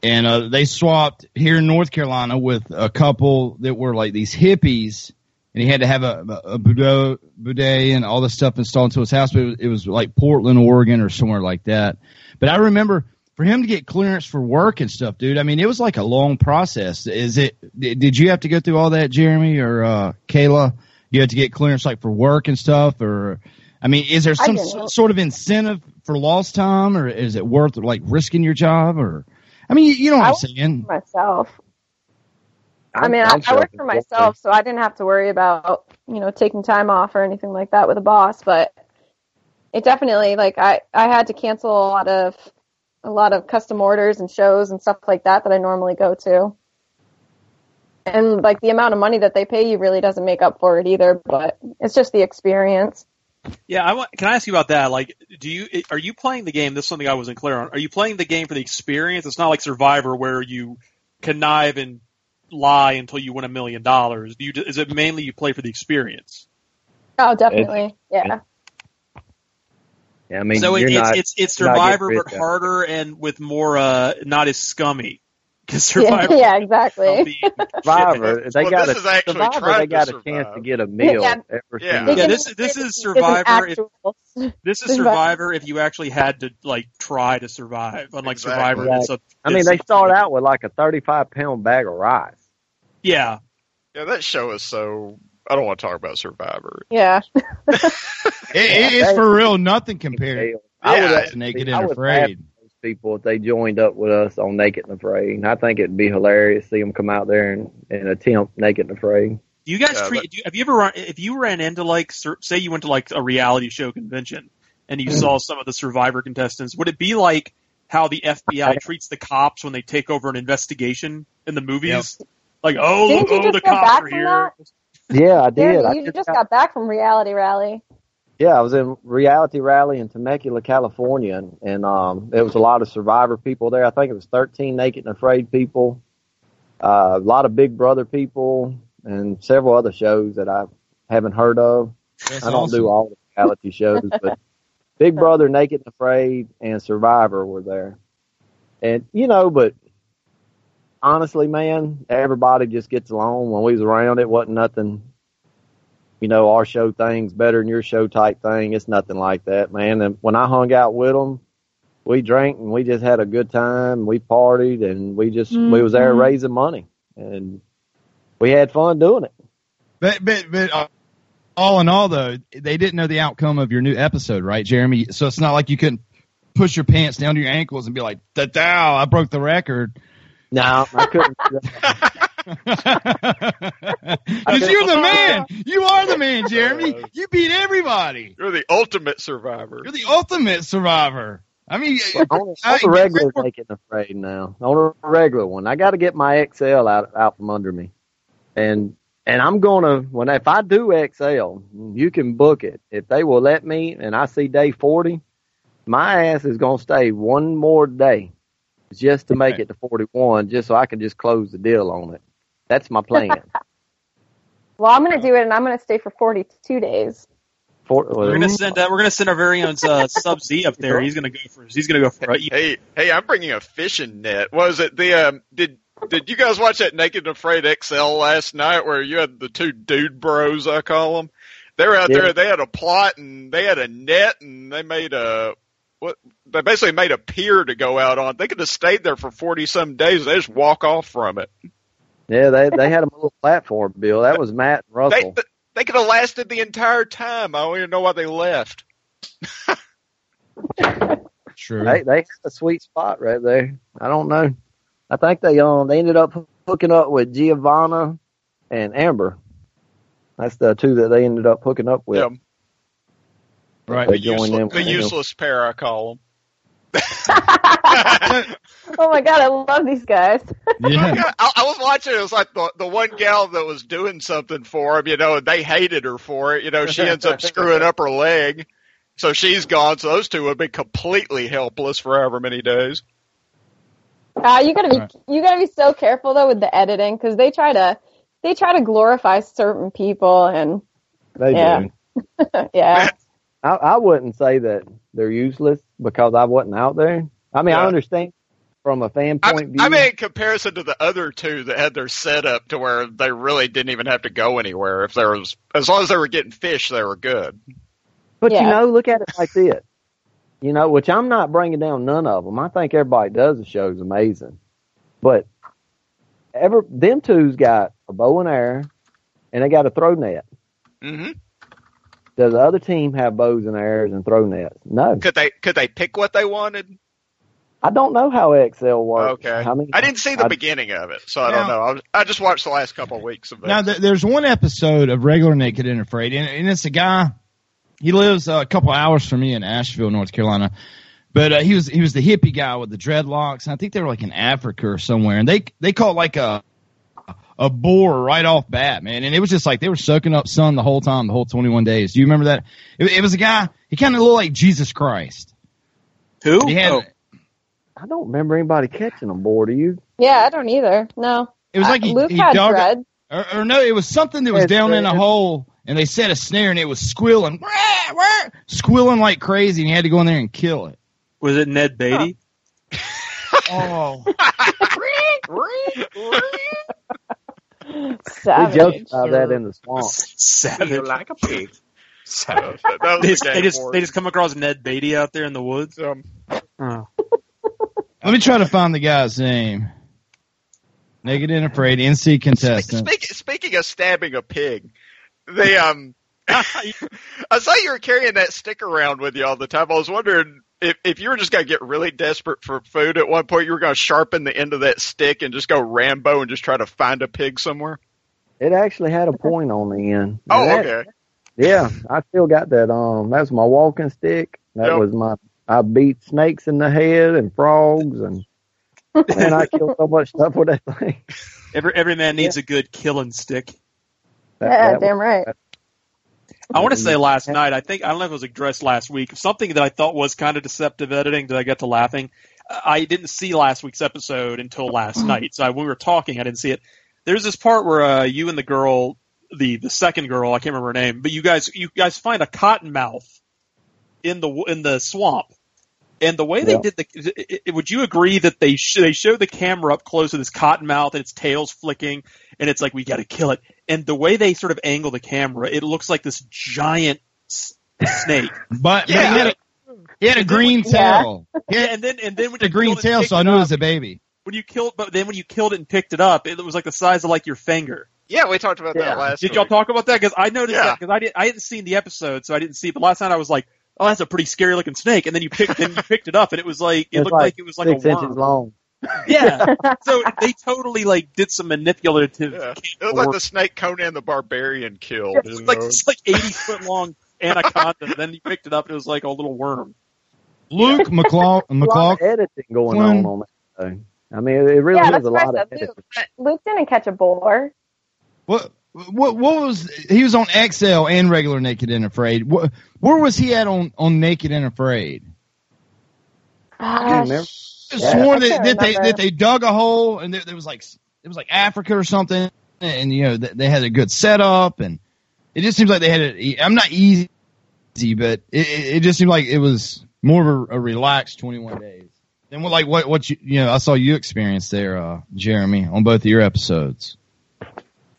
and uh they swapped here in North Carolina with a couple that were like these hippies. And he had to have a, a, a bidet and all this stuff installed into his house. But it was, it was like Portland, Oregon, or somewhere like that. But I remember for for him to get clearance for work and stuff, dude. I mean, it was like a long process. Is it? Did you have to go through all that, Jeremy or uh, Kaila? You had to get clearance like for work and stuff, or I mean, is there some s- sort of incentive for lost time, or is it worth like risking your job, or I mean, you, you know what I I'm work saying? for myself. I I'm- mean, I'm I, sure I I work for myself, so I didn't have to worry about you know taking time off or anything like that with a boss. But it definitely like I I had to cancel a lot of a lot of custom orders and shows and stuff like that that I normally go to. And like the amount of money that they pay you really doesn't make up for it either, but it's just the experience. Yeah, I want, can I ask you about that? Like, do you are you playing the game? This is something I wasn't clear on. Are you playing the game for the experience? It's not like Survivor where you connive and lie until you win a million dollars. Do you? Is it mainly you play for the experience? Oh, definitely. Yeah. Yeah, I mean, so it, you're it's not, it's it's you're not getting Survivor but harder and with more uh not as scummy. Because Yeah, Survivor, yeah, exactly. Survivor, they Well, got this a is actually Survivor. trying They to got a chance to get a meal Yeah. every Yeah. Yeah, this this is It's an Survivor. If, this is Survivor. Survivor if you actually had to like try to survive. Unlike Exactly. Survivor, it's a, I mean, they start out with like a 35 pound bag of rice. Yeah, Yeah, that show is so. I don't want to talk about Survivor. Yeah. It, it- it's for real nothing compared I Yeah. would to actually- Naked I and would Afraid. Laugh at those people if they joined up with us on Naked and Afraid. I think it'd be hilarious to see them come out there and, and attempt Naked and Afraid. Do you guys Yeah, treat? but- Do you, have you ever run? If you ran into like, say, you went to like a reality show convention and you saw some of the Survivor contestants, would it be like how the FBI treats the cops when they take over an investigation in the movies? Like, oh, Didn't you oh, just the get cops back are from here. that? Yeah, I did. Yeah, I you just just got- got back from Reality Rally. Yeah, I was in Reality Rally in Temecula, California, and, and um, there was a lot of Survivor people there. I think it was 13 Naked and Afraid people, uh, a lot of Big Brother people, and several other shows that I haven't heard of. That's I don't awesome. do all the reality shows, but Big Brother, Naked and Afraid, and Survivor were there. And you know, but honestly, man, everybody just gets along. When we was around, it wasn't nothing. You know, our show thing's better than your show type thing. It's nothing like that, man. And when I hung out with them, we drank and we just had a good time. We partied and we just we was there Mhm. raising money and we had fun doing it. But but but uh, all in all, though, they didn't know the outcome of your new episode, right, Jeremy? So it's not like you couldn't push your pants down to your ankles and be like, "Da I broke the record." No, I couldn't. Because you're the man. You are the man, Jeremy. You beat everybody. You're the ultimate survivor. You're the ultimate survivor. I mean, on, I- on the regular Naked and Afraid now. On a regular one, I got to get my XL out out from under me, and and I'm gonna when if I do XL, you can book it if they will let me, and I see day forty, my ass is gonna stay one more day just to make Okay. it to forty one, just so I can just close the deal on it. That's my plan. Well, I'm going to do it, and I'm going to stay for 42 days. For, We're gonna send uh, we're gonna send our very own uh, Sub Z up there. He's gonna go for he's gonna go for uh, Hey, hey, I'm bringing a fishing net. Was it the um? Did did you guys watch that Naked and Afraid XL last night, where you had the two dude bros? I call them. They were out Yeah. there. They had a plot and they had a net and they made a what? They basically made a pier to go out on. They could have stayed there for forty some days. They just walk off from it. yeah, they they had a little platform, Bill. That was Matt and They Russell. they could have lasted the entire time. I don't even know why they left. True. They they had a sweet spot right there. I don't know. I think they um they ended up hooking up with Giovanna and Amber. That's the two that they ended up hooking up with. Yeah, Right. They the joined them. useless, the useless pair. I call them. Oh my god, I love these guys. Yeah. I, I was watching. It was like the the one gal that was doing something for him. You know, and they hated her for it. You know, she ends up screwing up her leg, so she's gone. So those two would be completely helpless for however many days. Uh, you gotta be Right. you gotta be so careful though with the editing because they try to they try to glorify certain people and They Yeah. do. yeah. I, I wouldn't say that they're useless because I wasn't out there. I mean, I understand from a fan I, point view. I mean, in comparison to the other two that had their setup to where they really didn't even have to go anywhere. If there was, as long as they were getting fish, they were good. but you know, look at it like this: You know, which I'm not bringing down none of them. I think everybody does the show is amazing, but ever them two's got a bow and arrow, and they got a throw net. hmm Does the other team have bows and arrows and throw nets? No. Could they could they pick what they wanted? I don't know how XL works. Okay. I mean, I didn't see the I- beginning of it, so I don't know. I, was, I just watched the last couple of weeks of it. Now, th- there's one episode of Regular Naked and Afraid, and, and it's a guy. He lives uh, a couple hours from me in Asheville, North Carolina. But uh, he was he was the hippie guy with the dreadlocks, and I think they were like in Africa or somewhere, and they they caught like a a boar right off bat, man, and it was just like they were soaking up sun the whole time, the whole 21 days. Do you remember that? It, it was a guy. He kind of looked like Jesus Christ. Who? He had, Oh. I don't remember anybody catching a Boy, do you? Yeah, I don't either. No. It was like Uh, he, Luke he had dug dread. or, or no, it was something that was Yes, down in a hole, and they set a snare, and it was squealing, "Wah, wah," squealing like crazy, and he had to go in there and kill it. Was it Ned Beatty? Oh, We Savage. joked about that in the swamp. Savage. like a pig. that, that They just, they just they just come across Ned Beatty out there in the woods. Um, Oh. let me try to find the guy's name. Naked and Afraid, NC contestant. Speak, speaking of stabbing a pig, they um, I saw you were carrying that stick around with you all the time. I was wondering if if you were just gonna get really desperate for food at one point, you were gonna sharpen the end of that stick and just go Rambo and just try to find a pig somewhere. It actually had a point on the end. Oh, that- okay. Yeah, I still got that. Um, that's my walking stick. That Yep. was my. I beat snakes in the head and frogs, and man, I killed so much stuff with that thing. Every every man needs a good killing stick. That- Yeah, that damn right. I want to say last night. I think I don't know if it was addressed last week. Something that I thought was kind of deceptive editing that I got to laughing. I didn't see last week's episode until last night. So I, when we were talking, I didn't see it. There's this part where uh, you and the girl, the the second girl, I can't remember her name, but you guys you guys find a cottonmouth in the in the swamp. And the way they Yeah. did the, i- i- would you agree that they sh- they show the camera up close to this cottonmouth and its tail's flicking, and it's like we got to kill it. And the way they sort of angle the camera, it looks like this giant s- snake. But, but he Yeah. had a, he had a green Yeah. tail. Yeah, and then and then when The you green killed it and tail, picked so I it knew it up- was a baby. when you killed, but then when you killed it and picked it up, it was like the size of like your finger. Yeah, we talked about Yeah. that last. Did y'all week. talk about that? Because I noticed Yeah. that because I didn't I hadn't seen the episode, so I didn't see. it. But last night I was like, oh, that's a pretty scary looking snake. And then you picked then you picked it up, and it was like it It's looked like, it was like six a inches worm. long. Yeah. so they totally like did some manipulative. Yeah. It looked like the snake Conan the Barbarian killed. It you was like know? this like eighty foot long anaconda. and then you picked it up, and it was like a little worm. Luke McClaw, A lot McClaw, editing going Flynn. on on that thing. I mean, it really Yeah, is a what lot of Luke, Luke didn't catch a boar. what, what, what was, he was on XL and regular Naked and Afraid. What, where was he at on, on Naked and Afraid? Ah. I Yeah. sworn I that, that they, that they dug a hole and there, there was like, it was like Africa or something. And, you know, they, they had a good setup and it just seems like they had it. I'm not easy, but it, it it just seemed like it was more of a, a relaxed 21 days. than what, like what, what you, you know, I saw you experience there, uh, Jeremy, on both of your episodes.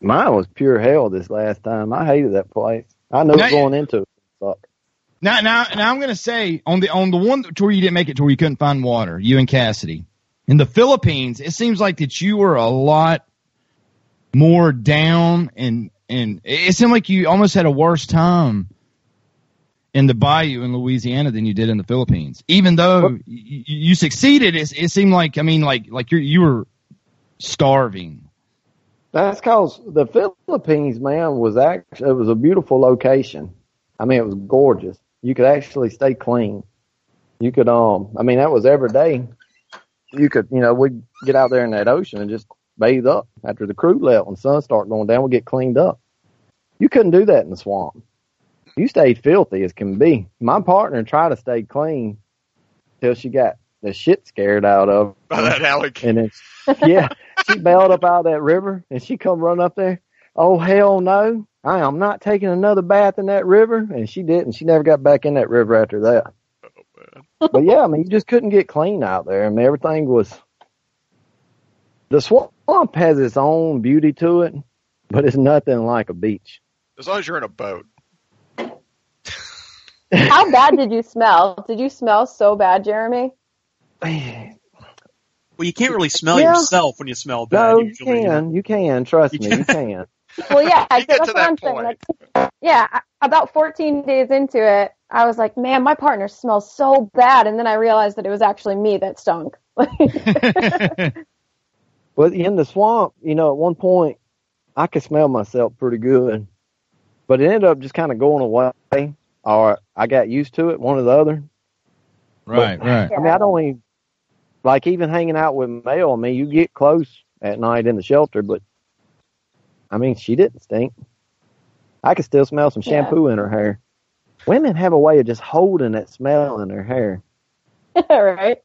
Mine was pure hell this last time. I hated that place. I know Now- going into it. Sucked. Now, now, now I'm going to say on the on the one tour you didn't make it to where you couldn't find water, you and Cassidy. In the Philippines, it seems like that you were a lot more down and and it seemed like you almost had a worse time in the bayou in Louisiana than you did in the Philippines. Even though y- y- you succeeded, it, it seemed like I mean like like you you were starving. That's cause the Philippines, man, was actually it was a beautiful location. I mean, it was gorgeous. You could actually stay clean. You could, um, I mean, that was every day. You could, you know, we'd get out there in that ocean and just bathe up after the crew left. When the sun started going down, we'd get cleaned up. You couldn't do that in the swamp. You stayed filthy as can be. My partner tried to stay clean till she got the shit scared out of her. by that alligator. And then, yeah, she bailed up out of that river and she come run up there. Oh hell no! I am not taking another bath in that river. And she didn't. She never got back in that river after that. Oh, but yeah, I mean, you just couldn't get clean out there. I mean, everything was. The swamp has its own beauty to it, but it's nothing like a beach. As long as you're in a boat. How bad did you smell? Did you smell so bad, Jeremy? Well, you can't really smell Yeah. yourself when you smell bad. No, you usually. can. You can. Trust me, you can. Well, yeah, I get that's to what I'm that saying. point. Like, yeah, about 14 days into it, I was like, man, my partner smells so bad, and then I realized that it was actually me that stunk. But in the swamp, you know, at one point, I could smell myself pretty good, but it ended up just kind of going away, or I got used to it, one or the other. Right, right. I mean, I don't even like even hanging out with Mel. I mean, you get close at night in the shelter, but I mean, she didn't stink. I could still smell some Yeah. shampoo in her hair. Women have a way of just holding that smell in their hair. right?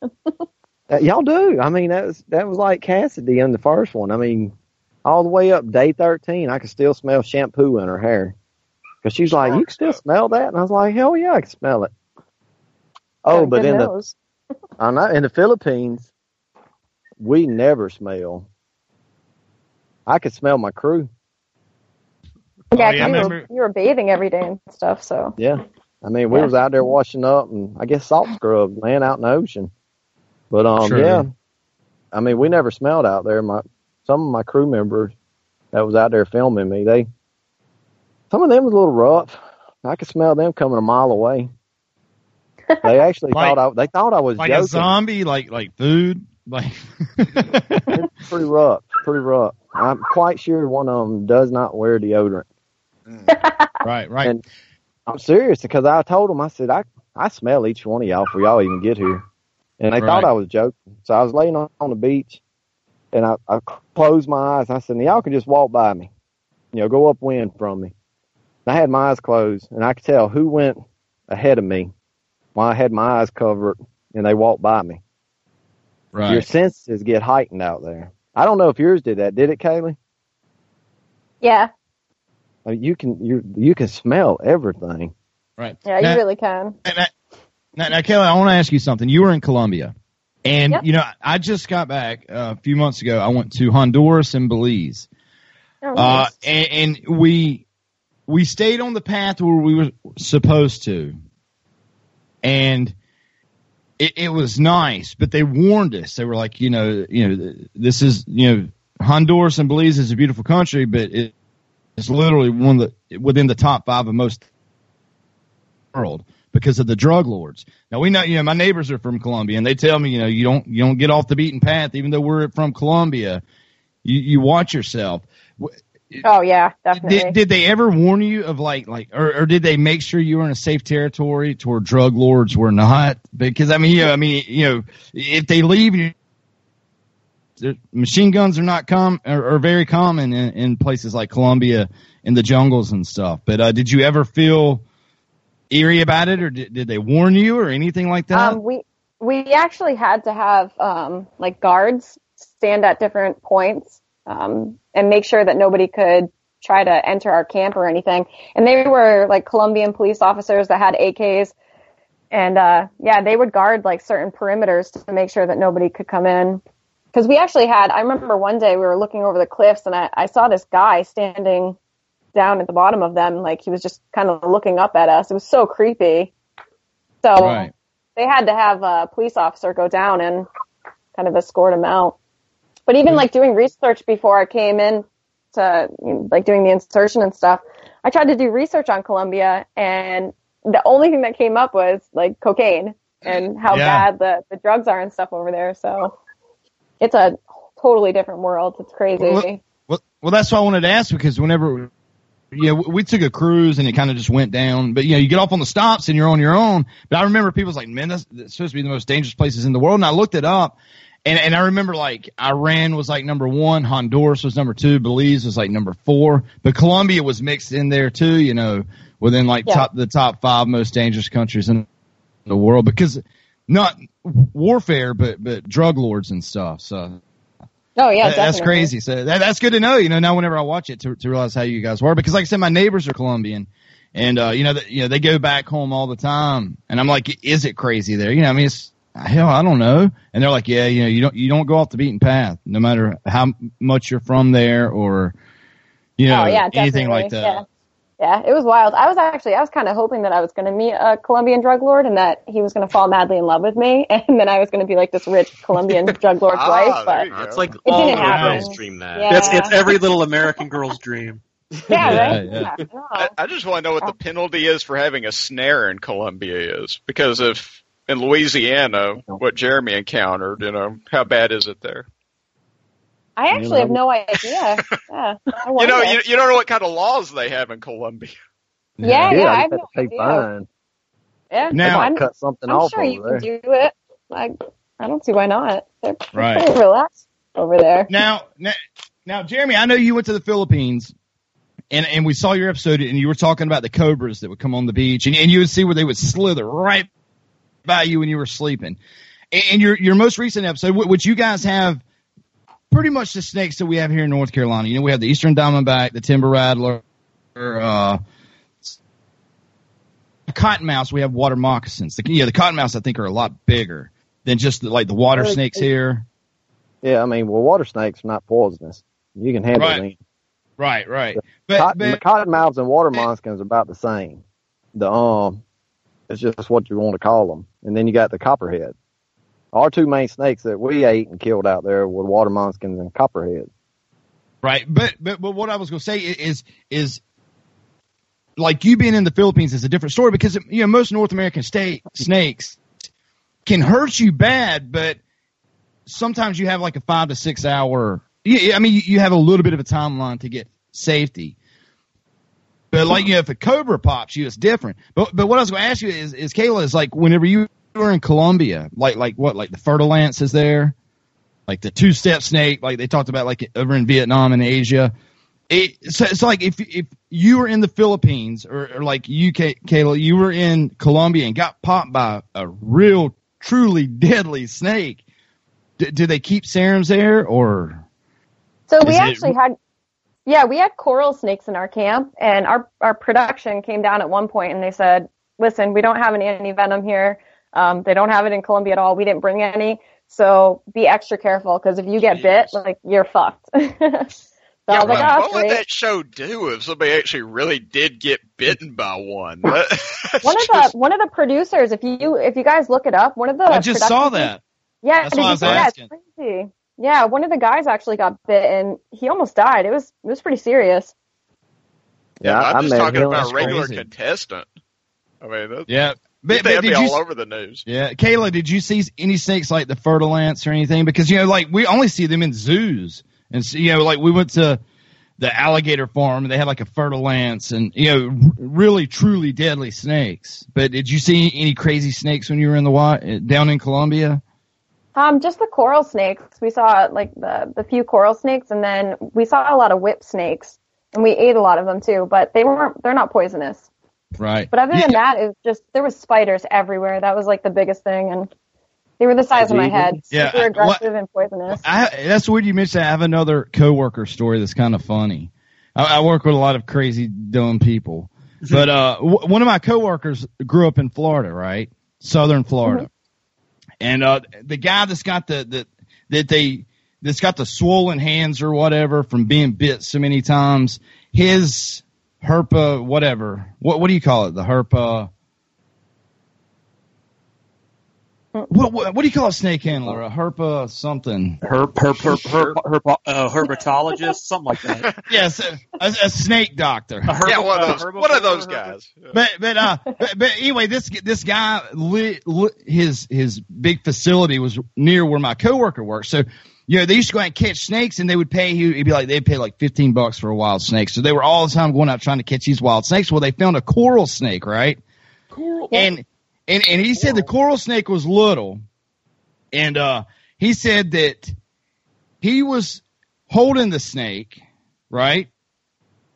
Uh, y'all do. I mean, that was that was like Cassidy in the first one. I mean, all the way up day thirteen, I could still smell shampoo in her hair. Cause she's like, you can still smell that, and I was like, hell yeah, I can smell it. Oh, but in the nose. I know in the Philippines, we never smell. I could smell my crew. Yeah, 'cause yeah, you, were, you were bathing every day and stuff, so. Yeah, I mean, we Yeah. was out there washing up, and I guess salt scrub, laying out in the ocean. But um, Sure. yeah, I mean, we never smelled out there. My some of my crew members that was out there filming me, they some of them was a little rough. I could smell them coming a mile away. They actually Like- thought I they thought I was like a zombie, like like food, like. It's pretty rough, pretty rough. I'm quite sure one of them does not wear deodorant. Mm. right, right. And I'm serious because I told them I said I I smell each one of y'all before y'all even get here, and they thought I was joking. So I was laying on, on the beach, and I, I closed my eyes. And I said, "Y'all can just walk by me, you know, go upwind from me." And I had my eyes closed, and I could tell who went ahead of me while I had my eyes covered, and they walked by me. Right. Your senses get heightened out there. I don't know if yours did that. Did it, Kaylee? Yeah, I mean, you can you you can smell everything. Right. yeah, Now- you really can. And I, now, now, Kelly, I want to ask you something. You were in Colombia, and Yep. you know, I just got back uh, a few months ago. I went to Honduras and Belize, Oh, uh, and, and we we stayed on the path where we were supposed to, and it, it was nice. But they warned us. They were like, you know, you know, this is you know, Honduras and Belize is a beautiful country, but it, it's literally one of the within the top five of most world because of the drug lords. Now we know, you know, my neighbors are from Colombia, and they tell me, you know, you don't you don't get off the beaten path, even though we're from Colombia. You you watch yourself. oh yeah, definitely. Did, did they ever warn you of like like or, or did they make sure you were in a safe territory to where drug lords were not? Because I mean, you know, I mean, you know, if they leave you. Machine guns are not com are, are very common in, in places like Colombia in the jungles and stuff. But uh, did you ever feel eerie about it, or did, did they warn you, or anything like that? Um, we we actually had to have um, like guards stand at different points um, and make sure that nobody could try to enter our camp or anything. And they were like Colombian police officers that had AKs, and uh, yeah, they would guard like certain perimeters to make sure that nobody could come in. Because we actually had, I remember one day we were looking over the cliffs and I, I saw this guy standing down at the bottom of them, like he was just kind of looking up at us. It was so creepy. So Right. they had to have a police officer go down and kind of escort him out. But even like doing research before I came in to you know, like doing the insertion and stuff, I tried to do research on Colombia and the only thing that came up was like cocaine and how Yeah. bad the, the drugs are and stuff over there. So it's a totally different world. It's crazy. Well, Well, well, that's why I wanted to ask because whenever, yeah, we, we took a cruise and it kind of just went down. But you know, you get off on the stops and you're on your own. But I remember people was like, "Man, that's, that's supposed to be the most dangerous places in the world." And I looked it up, and and I remember like Iran was like number one, Honduras was number two, Belize was like number four, but Colombia was mixed in there too. You know, within like Yeah. top the top five most dangerous countries in the world because not warfare, but but drug lords and stuff. So Oh yeah, that- that's crazy. So that, that's good to know. You know, now whenever I watch it, to, to realize how you guys were, because like I said, my neighbors are Colombian, and uh, you know, that you know, they go back home all the time, and I'm like, is it crazy there? You know, I mean, it's hell, I don't know. And they're like, yeah, you know, you don't you don't go off the beaten path, no matter how much you're from there or you know oh yeah, anything like that. Yeah. Yeah, it was wild. I was actually, I was kind of hoping that I was going to meet a Colombian drug lord and that he was going to fall madly in love with me, and then I was going to be like this rich Colombian drug lord's Ah, wife. But it's like it all didn't little happen. girls dream that. Yeah. It's it's every little American girl's dream. Yeah, Yeah, right. yeah. Yeah, no. I, I just want to know what the penalty is for having a snare in Colombia is, because if in Louisiana, what Jeremy encountered, you know, how bad is it there? I actually have no idea. Yeah, You know, you, you don't know what kind of laws they have in Colombia. yeah, Yeah, yeah, I I have have no to pay idea. fine. Yeah, They Now- might I'm, cut something I'm off sure you over can do it. Like, I don't see why not. They're Right. pretty relaxed over there. Now, now, now, Jeremy, I know you went to the Philippines, and and we saw your episode, and you were talking about the cobras that would come on the beach, and, and you would see where they would slither right by you when you were sleeping. And, and your your most recent episode, wh- which you guys have pretty much the snakes that we have here in North Carolina. You know, we have the Eastern Diamondback, the Timber Rattler, uh, the cottonmouths. We have water moccasins. The, yeah, the cottonmouths I think are a lot bigger than just the, like the water Really? snakes here. Yeah, I mean, well, water snakes are not poisonous. You can handle Right. them. Right, right. But, the Cotton, but cottonmouths and water moccasins are about the same. The um, it's just what you want to call them. And then you got the copperhead. Our two main snakes that we ate and killed out there were water moccasins and copperheads. Right, but but but what I was going to say is is like you being in the Philippines is a different story because you know most North American state snakes can hurt you bad, but sometimes you have like a five to six hour. I mean you- you have a little bit of a timeline to get safety. But like you know, if a cobra pops you, it's different. But but what I was going to ask you is is Kaila is like whenever you were in Colombia, like like what like the fertile fer-de-lance is there like the two step snake, like they talked about like over in Vietnam and Asia. It, so it's like if if you were in the Philippines or, or like you, Kay- Kaila, you were in Colombia and got popped by a real, truly deadly snake. D- do they keep serums there or? So we it- actually had, yeah, we had coral snakes in our camp, and our our production came down at one point, and they said, "Listen, we don't have an anti venom here. Um, they don't have it in Colombia at all. We didn't bring any, so be extra careful because if you get bit, like you're fucked." so I Yeah, was like, what, "Oh, what would that show do if somebody actually really did get bitten by one? That- one of the one of the producers, if you if you guys look it up, one of the I just saw that. Yeah, That's did I you was see that? asking. Crazy. Yeah, one of the guys actually got bit and he almost died. It was it was pretty serious. yeah, I- I'm I just talking about a regular crazy. contestant. I mean, that, Yeah, but, that'd but be did you? all over the news. Yeah, Kaila, did you see any snakes like the fer-de-lance or anything? Because you know, like we only see them in zoos, and so, you know, like we went to the alligator farm and they had like a fertile fer-de-lance and you know, r- really truly deadly snakes. But did you see any crazy snakes when you were in the wild down in Colombia? Um, just the coral snakes. We saw like the the few coral snakes, and then we saw a lot of whip snakes, and we ate a lot of them too. But they weren't. They're not poisonous. Right. But other than that, it was just there was spiders everywhere. That was like the biggest thing, and they were the size of my head. Yeah, Super I- aggressive and poisonous. I, that's weird you mentioned. that. I have another coworker story that's kind of funny. I, I work with a lot of crazy, dumb people, but uh, w- one of my coworkers grew up in Florida, right, southern Florida, and uh, the guy that's got the the that they that's got the swollen hands or whatever from being bit so many times. His herpa, whatever. What what do you call it? The herpa. What, what, what do you call a snake handler? A herpa something. Herb, herb, herb, herb, herb, uh, herpetologist, something like that. Yes, a, a, a snake doctor. yeah, one of those, herbivore, one of those guys. But but uh but, but anyway, this this guy li, li, his his big facility was near where my coworker worked. So you know they used to go out and catch snakes, and they would pay you. It'd be like they'd pay like fifteen bucks for a wild snake. So they were all the time going out trying to catch these wild snakes. Well, they found a coral snake, right? Coral. And and and he said the coral snake was little, and uh he said that he was holding the snake, right?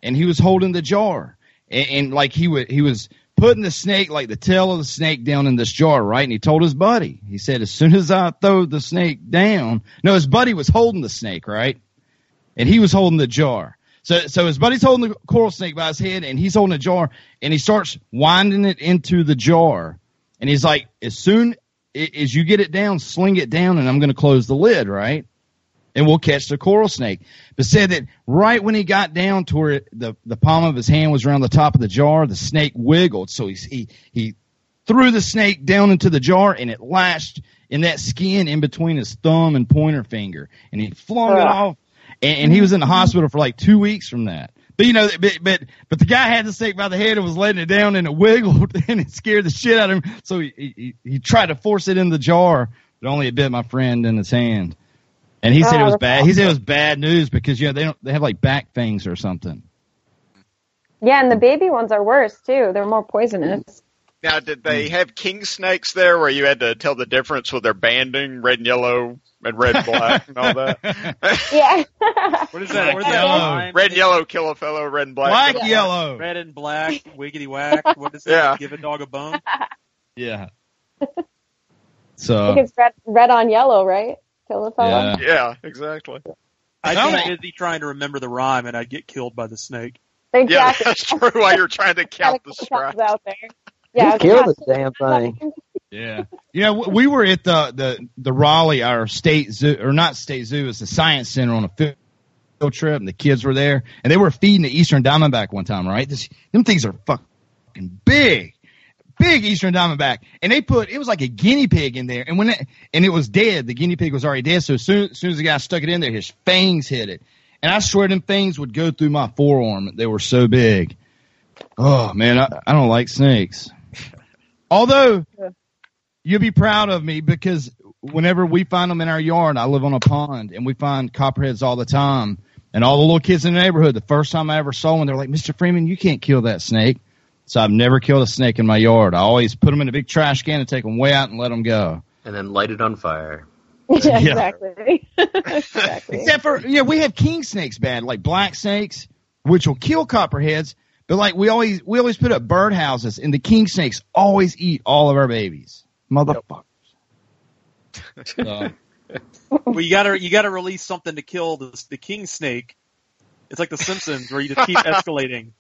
and he was holding the jar and, and like he would he was putting the snake like the tail of the snake down in this jar right? And he told his buddy. He said as soon as i throw the snake down no his buddy was holding the snake right? And he was holding the jar. So so his buddy's holding the coral snake by his head and he's holding a jar and he starts winding it into the jar. And he's like as soon as you get it down sling it down and i'm going to close the lid right and we'll catch the coral snake. But said that right when he got down to where the the palm of his hand was around the top of the jar, the snake wiggled. So he he he threw the snake down into the jar and it lashed in that skin in between his thumb and pointer finger, and he flung it ah. off. And, and he was in the hospital for like two weeks from that. But you know, but, but but the guy had the snake by the head and was letting it down, and it wiggled, and it scared the shit out of him. So he he, he tried to force it in the jar, but only it bit my friend in his hand. And he said it Oh, was that's bad. He said it was bad news because you know they don't they have like back fangs or something. Yeah, and the baby ones are worse too. They're more poisonous. Now, did they have king snakes there where you had to tell the difference with their banding, red and yellow and red and black and all that? Yeah. What is that? What is that Yellow. line? red and yellow kill a fellow, red and black. Black kill a- yellow. Red and black, wiggity whack. What is that? Yeah. Give a dog a bone. Yeah. So because red, red on yellow, right? Kill the fellow. yeah. Yeah, exactly. I'd No. get busy trying to remember the rhyme, and I'd get killed by the snake. Yeah, that's true. While you're trying to count the Gotta strikes. keep out there. Yeah, kill the damn thing. Yeah, you know, we were at the the the Raleigh, our state zoo, or not state zoo, it's the science center on a field trip, and the kids were there, and they were feeding the eastern diamondback one time, right? This, them things are fucking big, big eastern diamondback, and they put it was like a guinea pig in there, and when it, and it was dead, the guinea pig was already dead. So as soon, as soon as the guy stuck it in there, his fangs hit it, and I swear them things would go through my forearm. They were so big. Oh man, I, I don't like snakes. Although you'll be proud of me because whenever we find them in our yard, I live on a pond and we find copperheads all the time. And all the little kids in the neighborhood, the first time I ever saw one, they're like, Mr. Freeman, you can't kill that snake. So I've never killed a snake in my yard. I always put them in a big trash can and take them way out and let them go. And then light it on fire. Yeah, Yeah. exactly. exactly. Except for, you know, we have king snakes bad, like black snakes, which will kill copperheads. But like we always, we always put up birdhouses and the king snakes always eat all of our babies. Motherfuckers. So, well, you gotta you gotta release something to kill the the king snake. It's like the Simpsons, where you just keep escalating.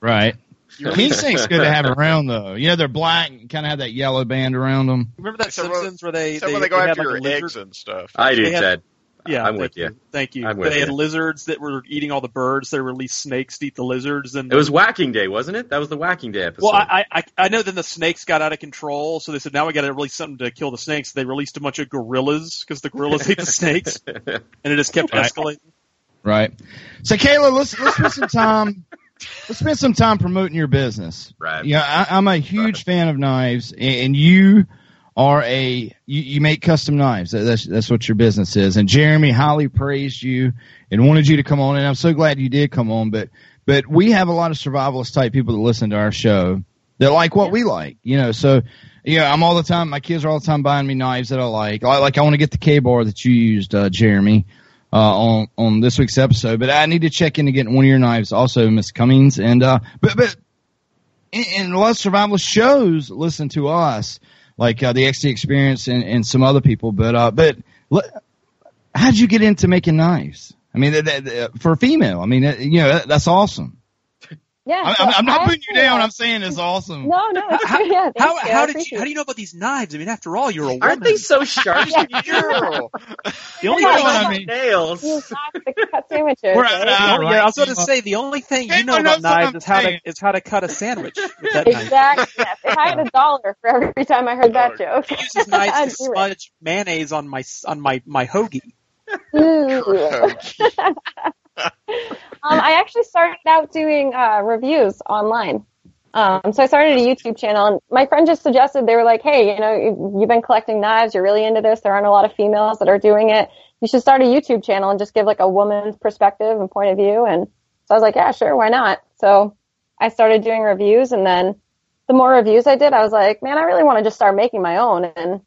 right. You King release- snake's good to have around though. You know, they're black and kind of have that yellow band around them. Remember that Except Simpsons where they Except they, when they go they after had your like eggs and stuff. I do, Ted. Yeah, I'm thank with you. Thank you. I'm with they had lizards that were eating all the birds. They released snakes to eat the lizards, and It was Whacking Day, wasn't it? That was the Whacking Day episode. Well, I, I I know then the snakes got out of control, so they said now we got to release something to kill the snakes. They released a bunch of gorillas because the gorillas ate the snakes, and it just kept Right. escalating. Right. So Kaila, let's let's spend some time. Let's spend some time promoting your business. Right. Yeah, I, I'm a huge fan of knives, and, you are a you, you make custom knives. That's that's what your business is. And Jeremy highly praised you and wanted you to come on, and I'm so glad you did come on. But but we have a lot of survivalist type people that listen to our show that like what we like, you know. So yeah, I'm all the time. My kids are all the time buying me knives that I like. I, like I want to get the KA-BAR that you used, uh, Jeremy, uh, on on this week's episode. But I need to check into getting one of your knives, also, Miss Cumings. And uh, but but and, and a lot of survivalist shows listen to us, like uh, the XD Experience and, and some other people. But uh, but le- how'd you get into making knives? I mean, that, that, that- for a female, I mean, that, you know, that, that's awesome. Yeah. I, so I'm, I'm not I putting you down. I'm saying it's awesome. No, no, it's How- yeah, How you. How did you how do you know about these knives? I mean, after all, you're a woman. Aren't they so sharp? Girl. The only Yeah, thing I I mean- nails. To cut sandwiches. We're right? at, uh, right. yeah, I was going to say the only thing you know about knives is how to is how to cut a sandwich with that knife. Exactly. Yes. If I had a dollar for every time I heard that joke, He uses knives I'd to do it. smudge mayonnaise on my on my my hoagie. Um, I actually started out doing uh, reviews online. Um, so I started a YouTube channel, and my friend just suggested they were like, "Hey, you know, you- you've been collecting knives. You're really into this. There aren't a lot of females that are doing it. You should start a YouTube channel and just give like a woman's perspective and point of view." And so I was like, "Yeah, sure, why not?" So I started doing reviews, and then the more reviews I did, I was like, "Man, I really want to just start making my own." And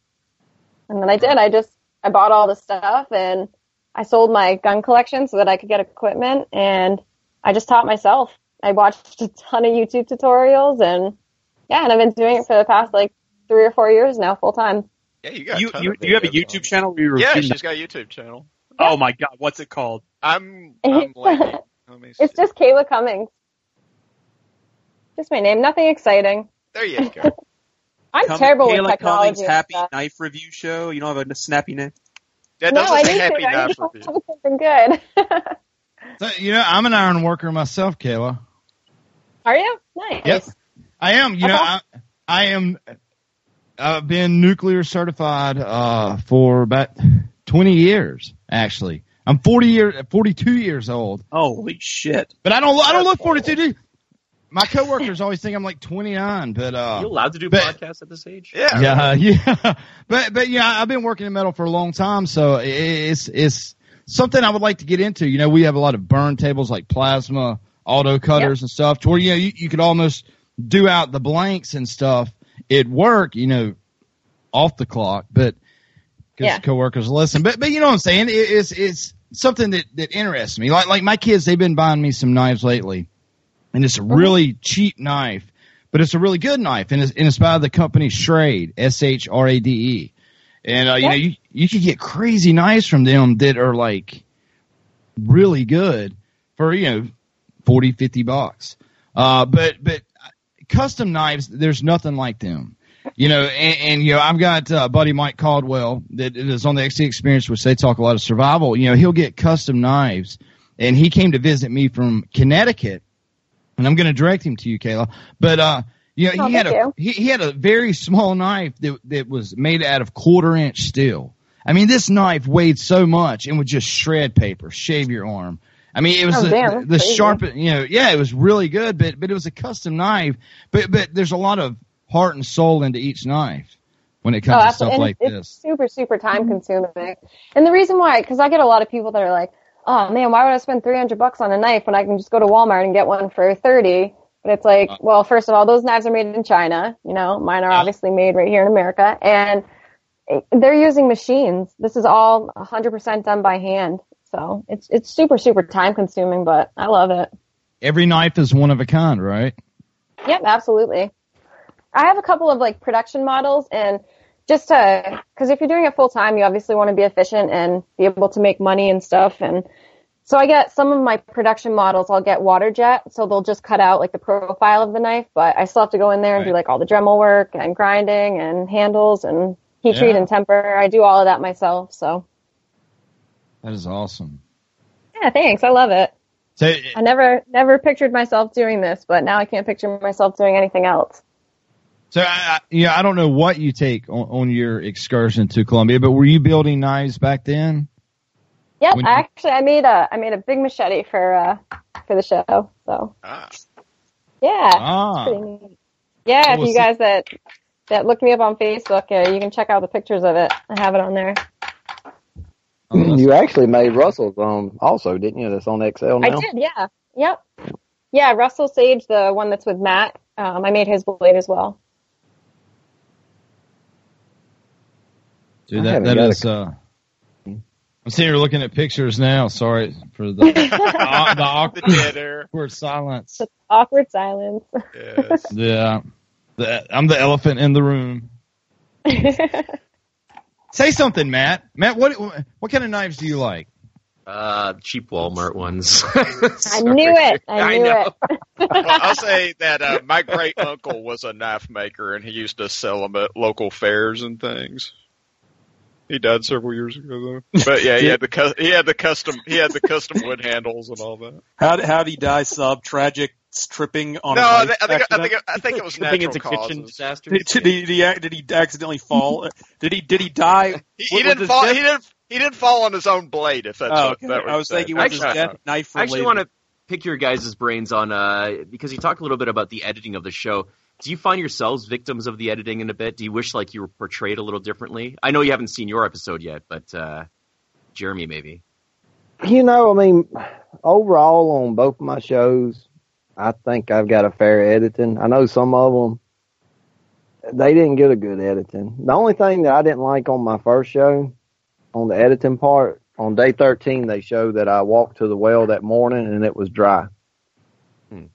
and then I did. I just I bought all the stuff and I sold my gun collection so that I could get equipment and I just taught myself. I watched a ton of YouTube tutorials and yeah, and I've been doing it for the past like three or four years now, full time. Yeah, you got. a You ton you of you have a YouTube on channel where you. Yeah, she's got a YouTube channel. Oh my god, what's it called? I'm. I'm like. Let me see. It's just Kaila Cumings. Just my name, nothing exciting. There you go. I'm Come- terrible Kaila with technology. Cumings and Happy stuff. Knife Review Show. You don't have a snappy name. That no, doesn't I say need happy to. Knife review. something good. So, you know, I'm an iron worker myself, Kaila. Are you? Nice. Yep. I am. You know, I, I am. I've been nuclear certified uh, for about 20 years. Actually, I'm 40 years, 42 years old. Holy shit! But I don't. I don't look 42. dude. My coworkers always think I'm like 29, but uh, you allowed to do but- podcasts at this age? yeah, yeah. yeah. But but yeah, I've been working in metal for a long time, so i- it's it's something I would like to get into. You know, we have a lot of burn tables like plasma, auto cutters and stuff, to where you know you, you could almost do out the blanks and stuff. It'd work, you know, off the clock, but because Yeah. coworkers listen. But but you know what I'm saying? It, it's it's something that that interests me. Like like my kids, they've been buying me some knives lately, and it's a mm-hmm. really cheap knife, but it's a really good knife, and it's, and it's by the company Shrade, S H R A D E. And uh, you know you you can get crazy knives from them that are like really good for you know 40 50 bucks. Uh but but custom knives there's nothing like them. You know and, and you know i've got uh, buddy mike caldwell that is on the xc experience which they talk a lot of survival. You know he'll get custom knives and he came to visit me from connecticut and i'm going to direct him to you kaila. But uh Oh, you know Oh, he had a he, he had a very small knife that that was made out of quarter inch steel I mean, this knife weighed so much and would just shred paper, shave your arm. I mean, it was Oh, the, damn, the, sharp, you know, yeah, it was really good, but but it was a custom knife. But but there's a lot of heart and soul into each knife when it comes oh, to stuff Oh, like it's this. super, super time mm-hmm. consuming. And the reason why, because I get a lot of people that are like, "Oh man, why would I spend three hundred bucks on a knife when I can just go to Walmart and get one for thirty? But it's like, Uh. well, first of all, those knives are made in China. You know, mine are obviously made right here in America, and they're using machines. This is all hundred percent done by hand. So it's it's super, super time consuming, but I love it. Every knife is one of a kind, right? Yep, absolutely. I have a couple of like production models and just to, cause if you're doing it full time, you obviously want to be efficient and be able to make money and stuff. And so I get some of my production models, I'll get water jet. So they'll just cut out like the profile of the knife, but I still have to go in there and do like all the Dremel work and grinding and handles and heat treat and temper. I do all of that myself. So That is awesome. yeah, thanks. I love it. So I never, never pictured myself doing this, but now I can't picture myself doing anything else. so I, I, yeah, I don't know what you take on, on your excursion to Colombia, but were you building knives back then? Yep, When I actually I made a I made a big machete for uh for the show. So yeah, Ah. it's pretty neat. Yeah, Cool. if you guys that that look me up on Facebook, uh, you can check out the pictures of it. I have it on there. you actually made Russell's um also, didn't you? That's on XL now. I did, yeah, yep, yeah. Russell Sage, the one that's with Matt. Um, I made his blade as well. Dude, that, haven't that got is, uh, I'm sitting here looking at pictures now. Sorry for the, the, the awkward, dead awkward silence. Awkward silence. Yes. Yeah. The, I'm the elephant in the room. Say something, Matt. Matt, what what kind of knives do you like? Uh, cheap Walmart ones. I knew it. I knew know. it. well, I'll say that uh, my great uncle was a knife maker, and he used to sell them at local fairs and things. He died several years ago, though. But yeah, he had the cu- he had the custom he had the custom wood handles and all that. How how did he die? Sub tragic tripping on. No, a I, I think I think it, I think it was Tripping natural into causes. kitchen disasters. Did, did, he, did, he, did he accidentally fall? did he did he die? He, he didn't fall. death- He didn't. He didn't fall on his own blade. If that's Oh, what okay. that I was saying. thinking, was his death knife I actually want to pick your guys' brains on uh, because you talked a little bit about the editing of the show. Do you find yourselves victims of the editing in a bit? Do you wish like you were portrayed a little differently? I know you haven't seen your episode yet, but uh, Jeremy maybe. You know, I mean, overall on both of my shows, I think I've got a fair editing. I know some of them, they didn't get a good editing. The only thing that I didn't like on my first show, on the editing part, on day 13, they showed that I walked to the well that morning and it was dry.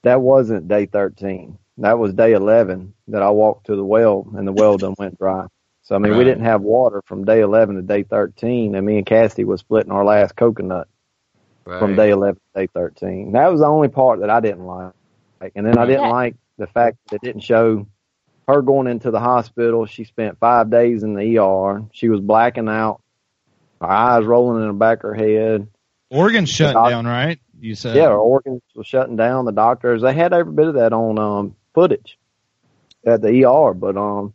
That wasn't day 13. That was day 11 that I walked to the well and the well done went dry. So, I mean, we didn't have water from day 11 to day 13 and me and Cassidy was splitting our last coconut from day 11 to day 13. That was the only part that I didn't like. And then I didn't Yeah. like the fact that it didn't show her going into the hospital. She spent five days in the ER. She was blacking out. Her eyes rolling in the back of her head. Organs shut doc- down, right? You said Yeah, her organs were shutting down. The doctors they had every bit of that on um footage at the ER, but um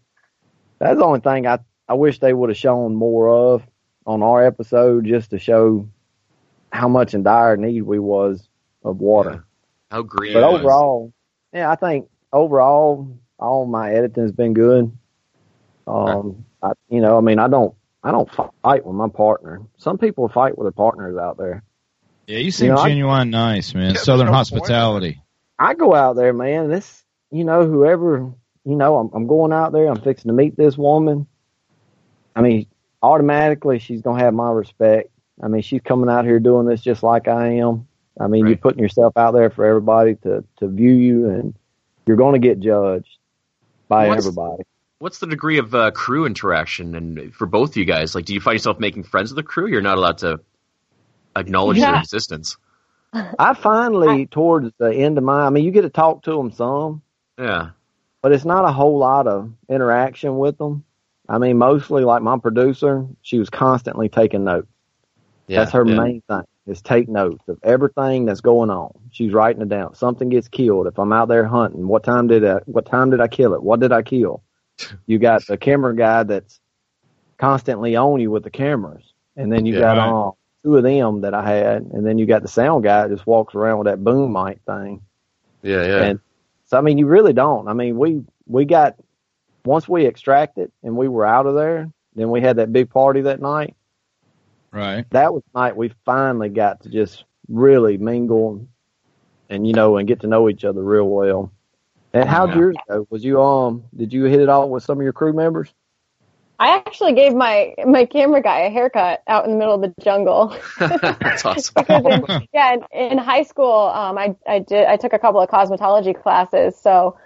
that's the only thing I I wish they would have shown more of on our episode just to show how much in dire need we was of water. How green. But overall, yeah, I think overall all my editing's been good. Um, I, you know, I mean, I don't, I don't fight with my partner. Some people fight with their partners out there. Yeah, you seem You know, I- genuine nice, man. Southern hospitality. I go out there, man. This, you know, whoever, you know, I'm, I'm going out there. I'm fixing to meet this woman. I mean, automatically she's gonna have my respect. I mean, she's coming out here doing this just like I am. I mean, you're putting yourself out there for everybody to to view you, and you're going to get judged by What's- everybody. What's the degree of uh, crew interaction, and for both of you guys, like, do you find yourself making friends with the crew? You're not allowed to acknowledge their existence. I finally, towards the end of my, I mean, you get to talk to them some, Yeah. but it's not a whole lot of interaction with them. I mean, mostly like my producer, she was constantly taking notes. Yeah, that's her yeah. main thing is take notes of everything that's going on. She's writing it down. Something gets killed. If I'm out there hunting, what time did I, what time did I kill it? What did I kill? You got the camera guy that's constantly on you with the cameras. And then you Yeah, got right. um, two of them that I had. And then you got the sound guy that just walks around with that boom mic thing. Yeah, yeah. And so, I mean, you really don't. I mean, we, we got, once we extracted and we were out of there, then we had that big party that night. Right. That was the night we finally got to just really mingle and, you know, and get to know each other real well. And how'd Yeah. yours go? Was you, um, did you hit it all with some of your crew members? I actually gave my my camera guy a haircut out in the middle of the jungle. That's awesome. In, yeah, in, in high school, um, I I did I took a couple of cosmetology classes, so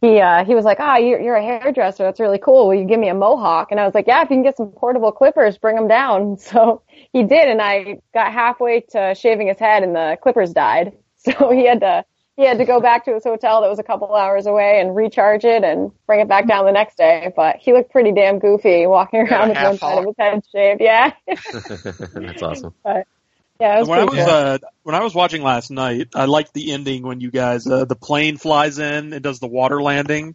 he uh, he was like, "Ah, you're you're a hairdresser. That's really cool. Will you give me a mohawk?" And I was like, "Yeah, if you can get some portable clippers, bring them down." So he did, and I got halfway to shaving his head, and the clippers died. So he had to he had to go back to his hotel that was a couple hours away and recharge it and bring it back down the next day. But he looked pretty damn goofy walking around with one side of his head shaved. Yeah. That's awesome. But yeah, it was when I pretty was cool. uh, when I was watching last night, I liked the ending when you guys uh, the plane flies in and does the water landing,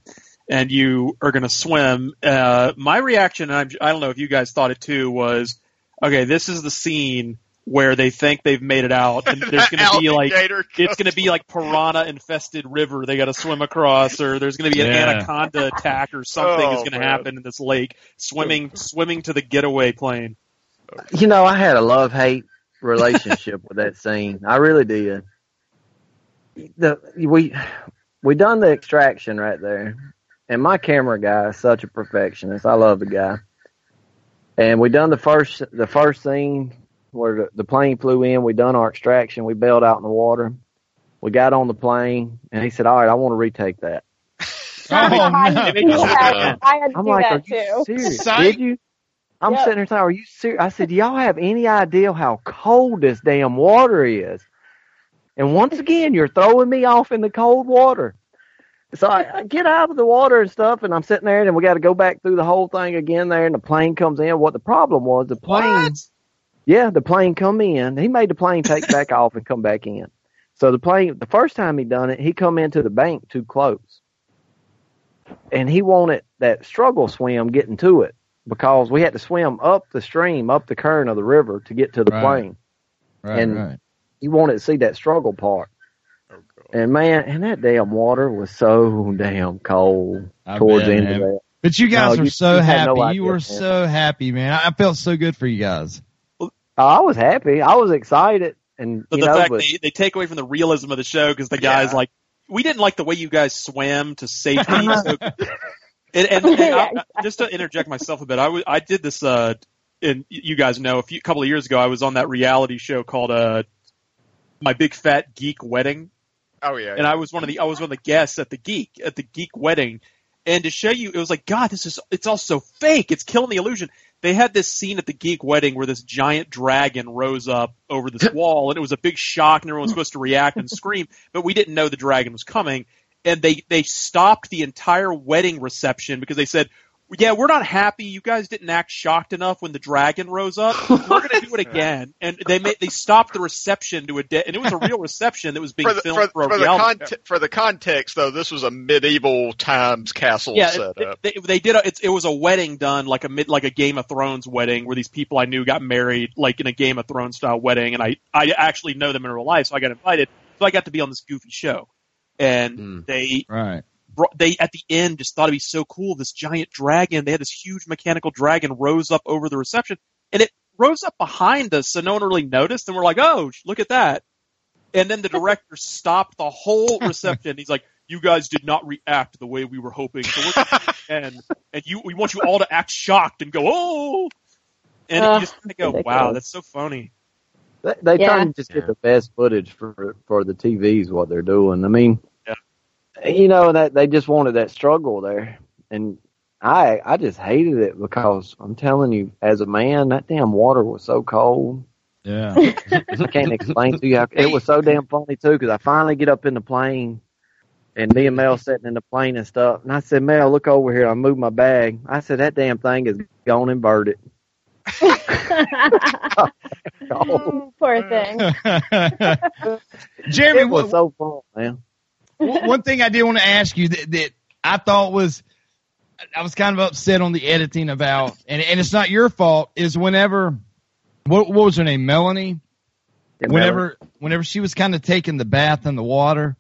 and you are going to swim. Uh, my reaction, and I'm, I don't know if you guys thought it too, was okay. This is the scene where they think they've made it out, and there's going to be like Alligator it's going to be like piranha infested river they got to swim across, or there's going to be an Yeah. anaconda attack, or something Oh, is going to happen in this lake. Swimming swimming to the getaway plane. You know, I had a love hate relationship with that scene. I really did. The we we done the extraction right there, and my camera guy is such a perfectionist. I love the guy, and we done the first the first scene where the, the plane flew in. We done our extraction. We bailed out in the water. We got on the plane, and he said, "All right, I want to retake that." Oh, I, no. had to do that. I had to I'm like, that "Are you too. serious? Psych. Did you?" I'm Yep. sitting there saying, "Are you serious?" I said, "Do y'all have any idea how cold this damn water is?" And once again, you're throwing me off in the cold water. So I, I get out of the water and stuff, and I'm sitting there, and we got to go back through the whole thing again there, and the plane comes in. What the problem was, the plane, yeah, the plane come in. He made the plane take back off and come back in. So the plane, the first time he done it, he come into the bank too close, and he wanted that struggle swim getting to it because we had to swim up the stream, up the current of the river to get to the Right. plane. Right, and right. he wanted to see that struggle part. Oh, and man, and that damn water was so damn cold I towards bet, the end man. of that. But you guys No, were you- so you had no happy. idea, you were man. so happy, man. I felt so good for you guys. Oh, I was happy. I was excited, and But you the know, fact but they, they take away from the realism of the show because the guys like we didn't like the way you guys swam to safety. so, and and, and I, I- just to interject myself a bit, I was- I did this. Uh, and you guys know a few couple of years ago, I was on that reality show called uh, My Big Fat Geek Wedding, Oh yeah. and I was one of the I was one of the guests at the geek at the geek wedding, and to show you, it was like God, this is it's all so fake. It's killing the illusion. They had this scene at the geek wedding where this giant dragon rose up over this wall, and it was a big shock, and everyone was supposed to react and scream, but we didn't know the dragon was coming, and they they stopped the entire wedding reception because they said. Yeah, we're not happy. You guys didn't act shocked enough when the dragon rose up. We're going to do it again. And they made, they stopped the reception to a de- and it was a real reception that was being For the, filmed for, for, for the reality conte- for the context, though, this was a medieval times castle yeah, setup. it, they, they did. A, it, it was a wedding done like a mid, like a Game of Thrones wedding, where these people I knew got married, like in a Game of Thrones style wedding, and I I actually know them in real life, so I got invited, so I got to be on this goofy show, and hmm. they Right. Brought, they at the end just thought it'd be so cool. This giant dragon, they had this huge mechanical dragon rose up over the reception, and it rose up behind us, so no one really noticed, and we're like, oh, look at that. And then the director stopped the whole reception. He's like, "You guys did not react the way we were hoping, so we're gonna do it again. and you, we want you all to act shocked and go, oh." And Uh, you just kind of go, "Wow, that's so funny." They, they Yeah. try to just get the best footage for for the TVs. What they're doing. I mean, you know that they just wanted that struggle there, and I I just hated it because I'm telling you, as a man, that damn water was so cold. Yeah. I can't explain to you. How, it was so damn funny too because I finally get up in the plane. And me and Mel sitting in the plane and stuff. And I said, Mel, look over here. I moved my bag. I said, that damn thing is gone inverted. oh, Poor thing. Jeremy, it was what- so fun, man. One thing I did want to ask you that, that I thought was I was kind of upset on the editing about, and, and it's not your fault. Is whenever what, what was her name, Melanie? Yeah, whenever whenever she was kind of taking the bath in the water,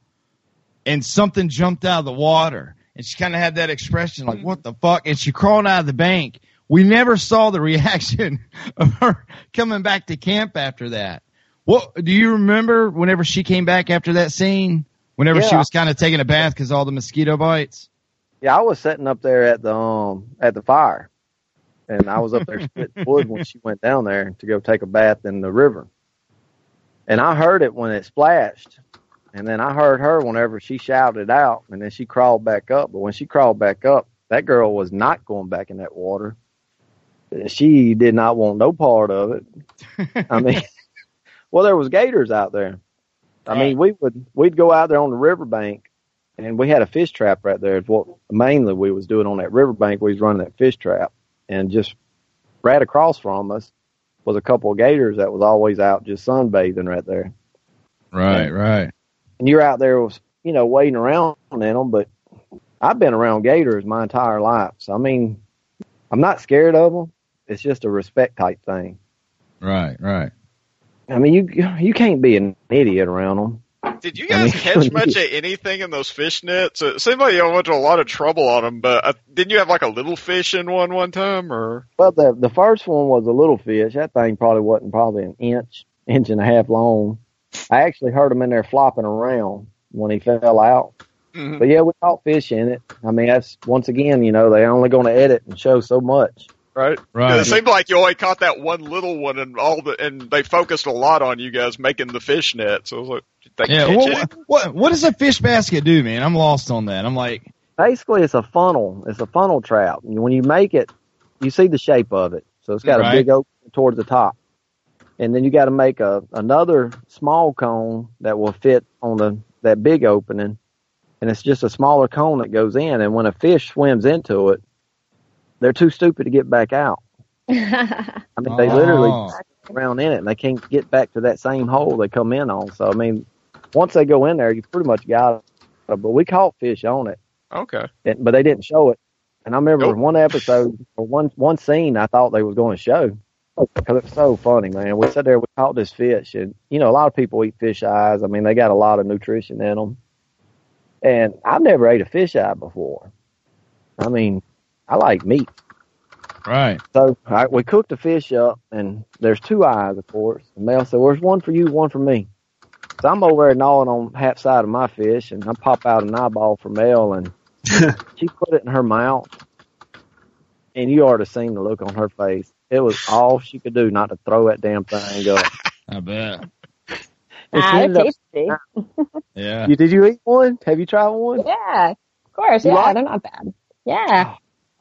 and something jumped out of the water, and she kind of had that expression like "What the fuck?" and she crawled out of the bank. We never saw the reaction of her coming back to camp after that. What do you remember? Whenever she came back after that scene, whenever she was kind of taking a bath because all the mosquito bites. Yeah, I was sitting up there at the um at the fire, and I was up there splitting wood when she went down there to go take a bath in the river, and I heard it when it splashed, and then I heard her whenever she shouted out, and then she crawled back up. But when she crawled back up, that girl was not going back in that water. She did not want no part of it. I mean, well, there was gators out there. I mean, we would we'd go out there on the riverbank, and we had a fish trap right there. It's what mainly we was doing on that riverbank. We was running that fish trap, and just right across from us was a couple of gators that was always out just sunbathing right there. Right, right. And you're out there, was you know, waiting around in them. But I've been around gators my entire life, so I mean, I'm not scared of them. It's just a respect type thing. Right, right. I mean, you you can't be an idiot around them. Did you I guys mean, catch much of anything in those fish nets? It seemed like you went to a lot of trouble on them, but uh, didn't you have like a little fish in one one time, or? Well, the the first one was a little fish. That thing probably wasn't probably an inch, inch and a half long. I actually heard him in there flopping around when he fell out. Mhm. But yeah, we caught fish in it. I mean, that's once again, you know, they're only going to edit and show so much. Right. Right. It seemed like you only caught that one little one, and all the and they focused a lot on you guys making the fish net. So I was like, they Yeah. catch What, what what what does a fish basket do, man? I'm lost on that. I'm like, Basically, it's a funnel. It's a funnel trap. And When you make it, you see the shape of it. So it's got Right. a big opening towards the top. And then you got to make a another small cone that will fit on the that big opening. And it's just a smaller cone that goes in. And when a fish swims into it, they're too stupid to get back out. I mean, they literally ah. Oh. back around in it, and they can't get back to that same hole they come in on. So I mean, once they go in there, you pretty much got it. But we caught fish on it, Okay. and, but they didn't show it. And I remember Nope. one episode or one one scene I thought they was going to show because it's so funny, man. We sat there, we caught this fish, and you know, a lot of people eat fish eyes. I mean, they got a lot of nutrition in them. And I've never ate a fish eye before. I mean, I like meat. right. So I, we cooked the fish up, and there's two eyes, of course. And Mel said, "Well, there's one for you, one for me." So I'm over there gnawing on half side of my fish, and I pop out an eyeball for Mel, and she put it in her mouth. And you ought to seen the look on her face. It was all she could do not to throw that damn thing up. I bet. Ah, ended up- tasty. Yeah. You, did you eat one? Have you tried one? Yeah, of course. You Yeah, like- they're not bad. Yeah.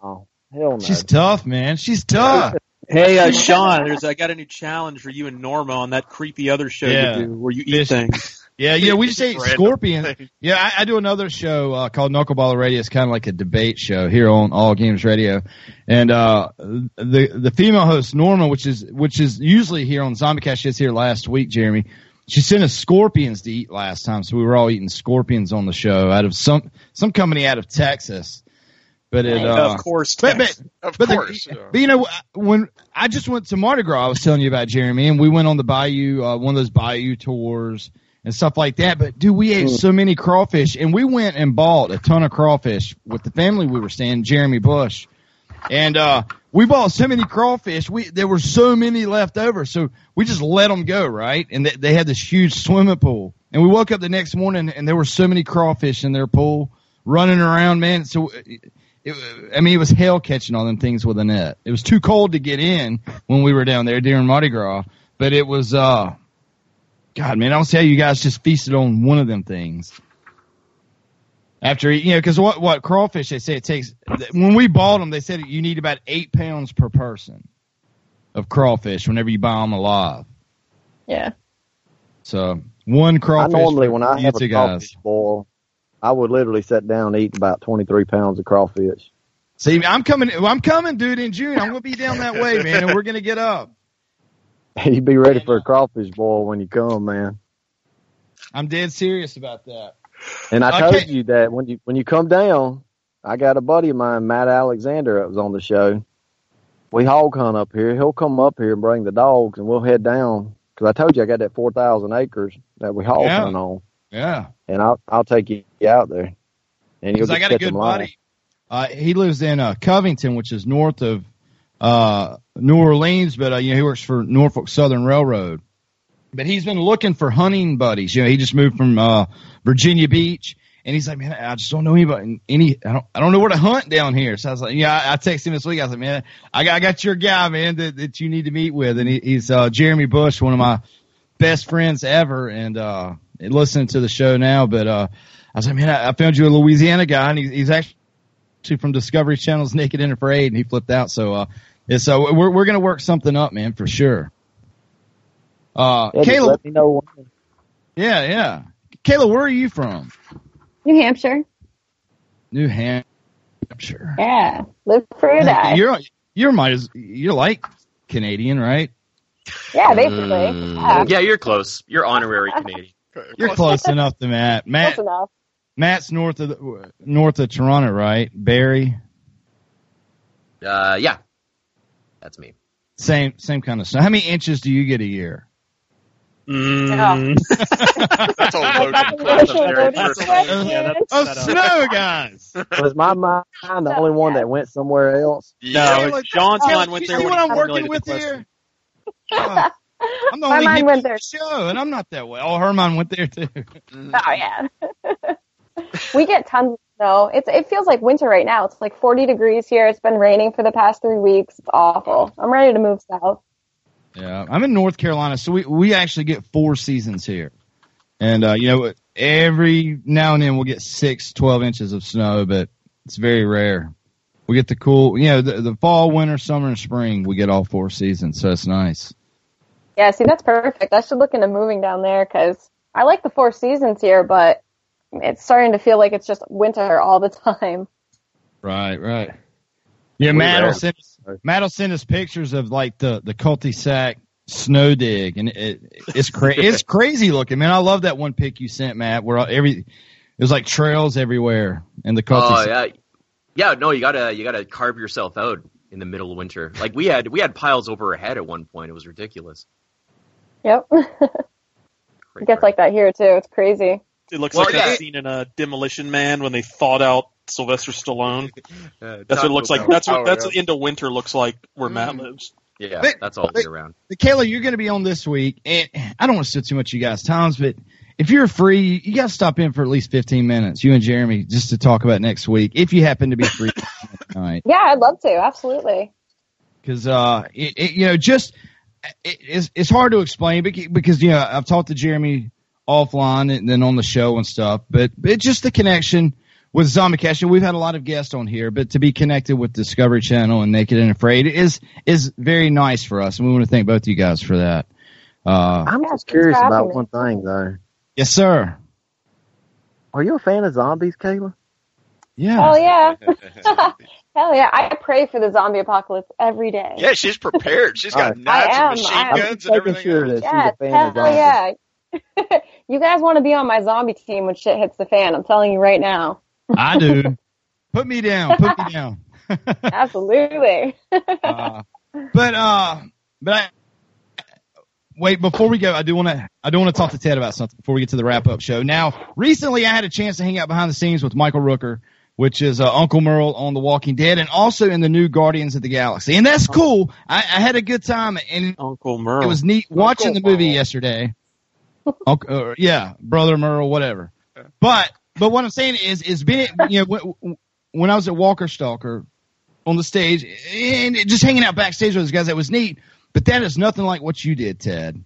Oh, hell no. She's tough, man. She's tough. Hey, uh, Sean, there's I got a new challenge for you and Norma on that creepy other show Yeah. you do where you eat things. Yeah, yeah, we just ate Random Scorpion. thing. Yeah, I, I do another show uh, called Knuckleballer Radio. It's kind of like a debate show here on All Games Radio, and uh, the the female host Norma, which is which is usually here on Zombie ZombieCast, she's here last week. Jeremy, she sent us scorpions to eat last time, so we were all eating scorpions on the show out of some some company out of Texas. But it, uh, of course, but, but, Of but, the- course. but you know, when I just went to Mardi Gras, I was telling you about Jeremy, and we went on the Bayou, uh, one of those Bayou tours and stuff like that. But dude, we ate so many crawfish, and we went and bought a ton of crawfish with the family we were staying, Jeremy Bush, and uh, we bought so many crawfish. We there were so many left over, so we just let them go, right? And they, they had this huge swimming pool, and we woke up the next morning, and there were so many crawfish in their pool running around, man. So. It, I mean, it was hell catching all them things with a net. It was too cold to get in when we were down there during Mardi Gras, but it was, uh, God, man, I don't see how you guys just feasted on one of them things. After, you know, cause what, what crawfish, they say it takes, when we bought them, they said you need about eight pounds per person of crawfish whenever you buy them alive. Yeah. So one crawfish. I crawfish. normally, when I you have a two crawfish boil, I would literally sit down and eat about 23 pounds of crawfish. See, I'm coming, I'm coming, dude, in June. I'm going to be down that way, man, and we're going to get up. You'd be ready for a crawfish boil when you come, man. I'm dead serious about that. And I Okay. told you that when you when you come down, I got a buddy of mine, Matt Alexander, that was on the show. We hog hunt up here. He'll come up here and bring the dogs, and we'll head down. Because I told you I got that four thousand acres that we hog Yeah. hunt on, Yeah. And I'll I'll take you out there. And you'll I got a good buddy. Uh, he lives in uh, Covington, which is north of uh, New Orleans, but uh, you know he works for Norfolk Southern Railroad. But he's been looking for hunting buddies. You know, he just moved from uh, Virginia Beach, and he's like, man, I just don't know anybody. Any, I don't, I don't know where to hunt down here. So I was like, yeah, I, I texted him this week. I was like, man, I got, I got your guy, man, that, that you need to meet with, and he, he's uh, Jeremy Bush, one of my best friends ever, and uh, listening to the show now. But uh, I was like, man, I, I found you a Louisiana guy, and he, he's actually from Discovery Channel's Naked and Afraid, and he flipped out. So, uh, yeah, so we're we're gonna work something up, man, for sure. Uh, Yeah, just Kaila, let me know. yeah, yeah. Kaila, where are you from? New Hampshire. New Hampshire. Yeah. Live free that. You're you're might you're like Canadian, right? yeah, basically. Mm, Yeah. yeah, you're close. You're honorary Canadian. You're close enough to Matt. Matt Close enough. Matt's north of the, north of Toronto, right? Barrie, Uh, yeah, that's me. same same kind of stuff. How many inches do you get a year? Mm. That's a Like, loaded question. loaded Very question. personal. Yeah, that's Oh, snow guys. Was my mind the only one that went somewhere else? No, look, John's Kaila, mind went there see when what I'm working with the question. here? I'm the My only mind hippie went there. the show, and I'm not that way. Oh, her mind went there too. Oh yeah. we get tons of snow. It's it feels like winter right now. It's like 40 degrees here. It's been raining for the past three weeks. It's awful. I'm ready to move south. Yeah, I'm in North Carolina, so we we actually get four seasons here, and uh, you know every now and then we'll get six, 12 inches of snow, but it's very rare. We get the cool, you know, the, the fall, winter, summer, and spring. We get all four seasons, so it's nice. Yeah, see, that's perfect. I should look into moving down there because I like the four seasons here, but it's starting to feel like it's just winter all the time. Right, right. Yeah, We Matt will send us, Matt will send us pictures of like the the cul-de-sac snow dig, and it, it's cra- it's crazy looking, man. I love that one pic you sent, Matt, where every it was like trails everywhere in the Oh cul-de-sac. yeah, yeah. No, you gotta you gotta carve yourself out in the middle of winter. Like we had we had piles over our head at one point. It was ridiculous. Yep. it gets like that here too. It's crazy. It looks Well, like yeah. that scene in a Demolition Man when they thawed out Sylvester Stallone. Uh, That's what it looks like. Taco That's Bell. what that's what into winter looks like where Matt lives. Yeah, But- that's all but- year round. Kaila, you're going to be on this week, and I don't want to steal too much of you guys' times, but if you're free, you got to stop in for at least 15 minutes, you and Jeremy, just to talk about next week, if you happen to be free tonight. Yeah, I'd love to. Absolutely. because uh, it, it, you know, just it, it's it's hard to explain bec- because you know I've talked to Jeremy offline and then on the show and stuff, but but it's just the connection with Zombie And we've had a lot of guests on here, but to be connected with Discovery Channel and Naked and Afraid is is very nice for us, and we want to thank both of you guys for that. Uh, I'm just curious about one thing though. Yes, sir. Are you a fan of zombies, Kaila? Yeah. Oh yeah. Hell yeah. I pray for the zombie apocalypse every day. Yeah, she's prepared. She's got I knives am, and machine I am. guns and Making everything. sure else. that she's Yes, a fan hell of zombies. yeah. you guys want to be on my zombie team when shit hits the fan. I'm telling you right now. I do. Put me down. Put me down. Absolutely. Uh, but uh, but I wait before we go. I do want to I do want to talk to Ted about something before we get to the wrap up show. Now, recently I had a chance to hang out behind the scenes with Michael Rooker, which is uh, Uncle Merle on The Walking Dead, and also in the new Guardians of the Galaxy, and that's cool. I, I had a good time, and Uncle Merle. it was neat watching Uncle the movie Merle. yesterday. Uncle, uh, yeah, brother Merle, whatever. But but what I'm saying is is being you know when, when I was at Walker Stalker on the stage and just hanging out backstage with those guys, that was neat. But that is nothing like what you did, Ted.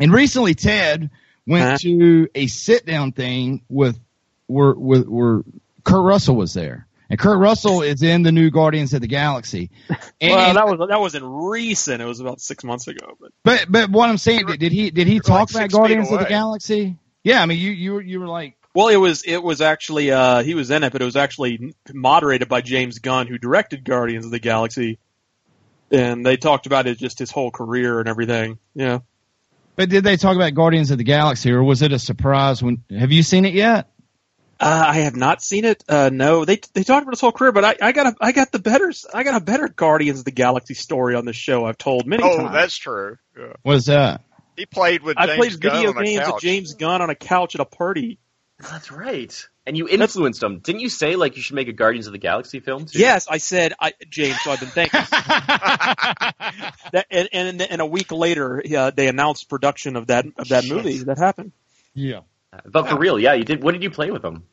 And recently, Ted went Huh? to a sit down thing with where where where Kurt Russell was there. And Kurt Russell is in the new Guardians of the Galaxy. And, well, that was that wasn't recent. It was about six months ago. But But but what I'm saying, did, did he did he talk like about Guardians of the. Galaxy? Yeah, I mean you you were you were like well, it was it was actually uh, he was in it, but it was actually moderated by James Gunn, who directed Guardians of the Galaxy, and they talked about it just his whole career and everything. Yeah. But did they talk about Guardians of the Galaxy, or was it a surprise? When have you seen it yet? Uh, I have not seen it. Uh, no, they they talked about his whole career, but I, I got a I got the better I got a better Guardians of the Galaxy story on this show. I've told many Oh, times. that's true. Yeah. What is that? He played with I James played Gunn video on games with. James Gunn on a couch at a party. That's right. And you influenced them. Didn't you say like you should make a Guardians of the Galaxy film too? Yes, I said, I, James. So I've been thinking. that, and, and and a week later, uh, they announced production of that of that movie. That happened. Yeah. But for real, yeah, you did. What did you play with them?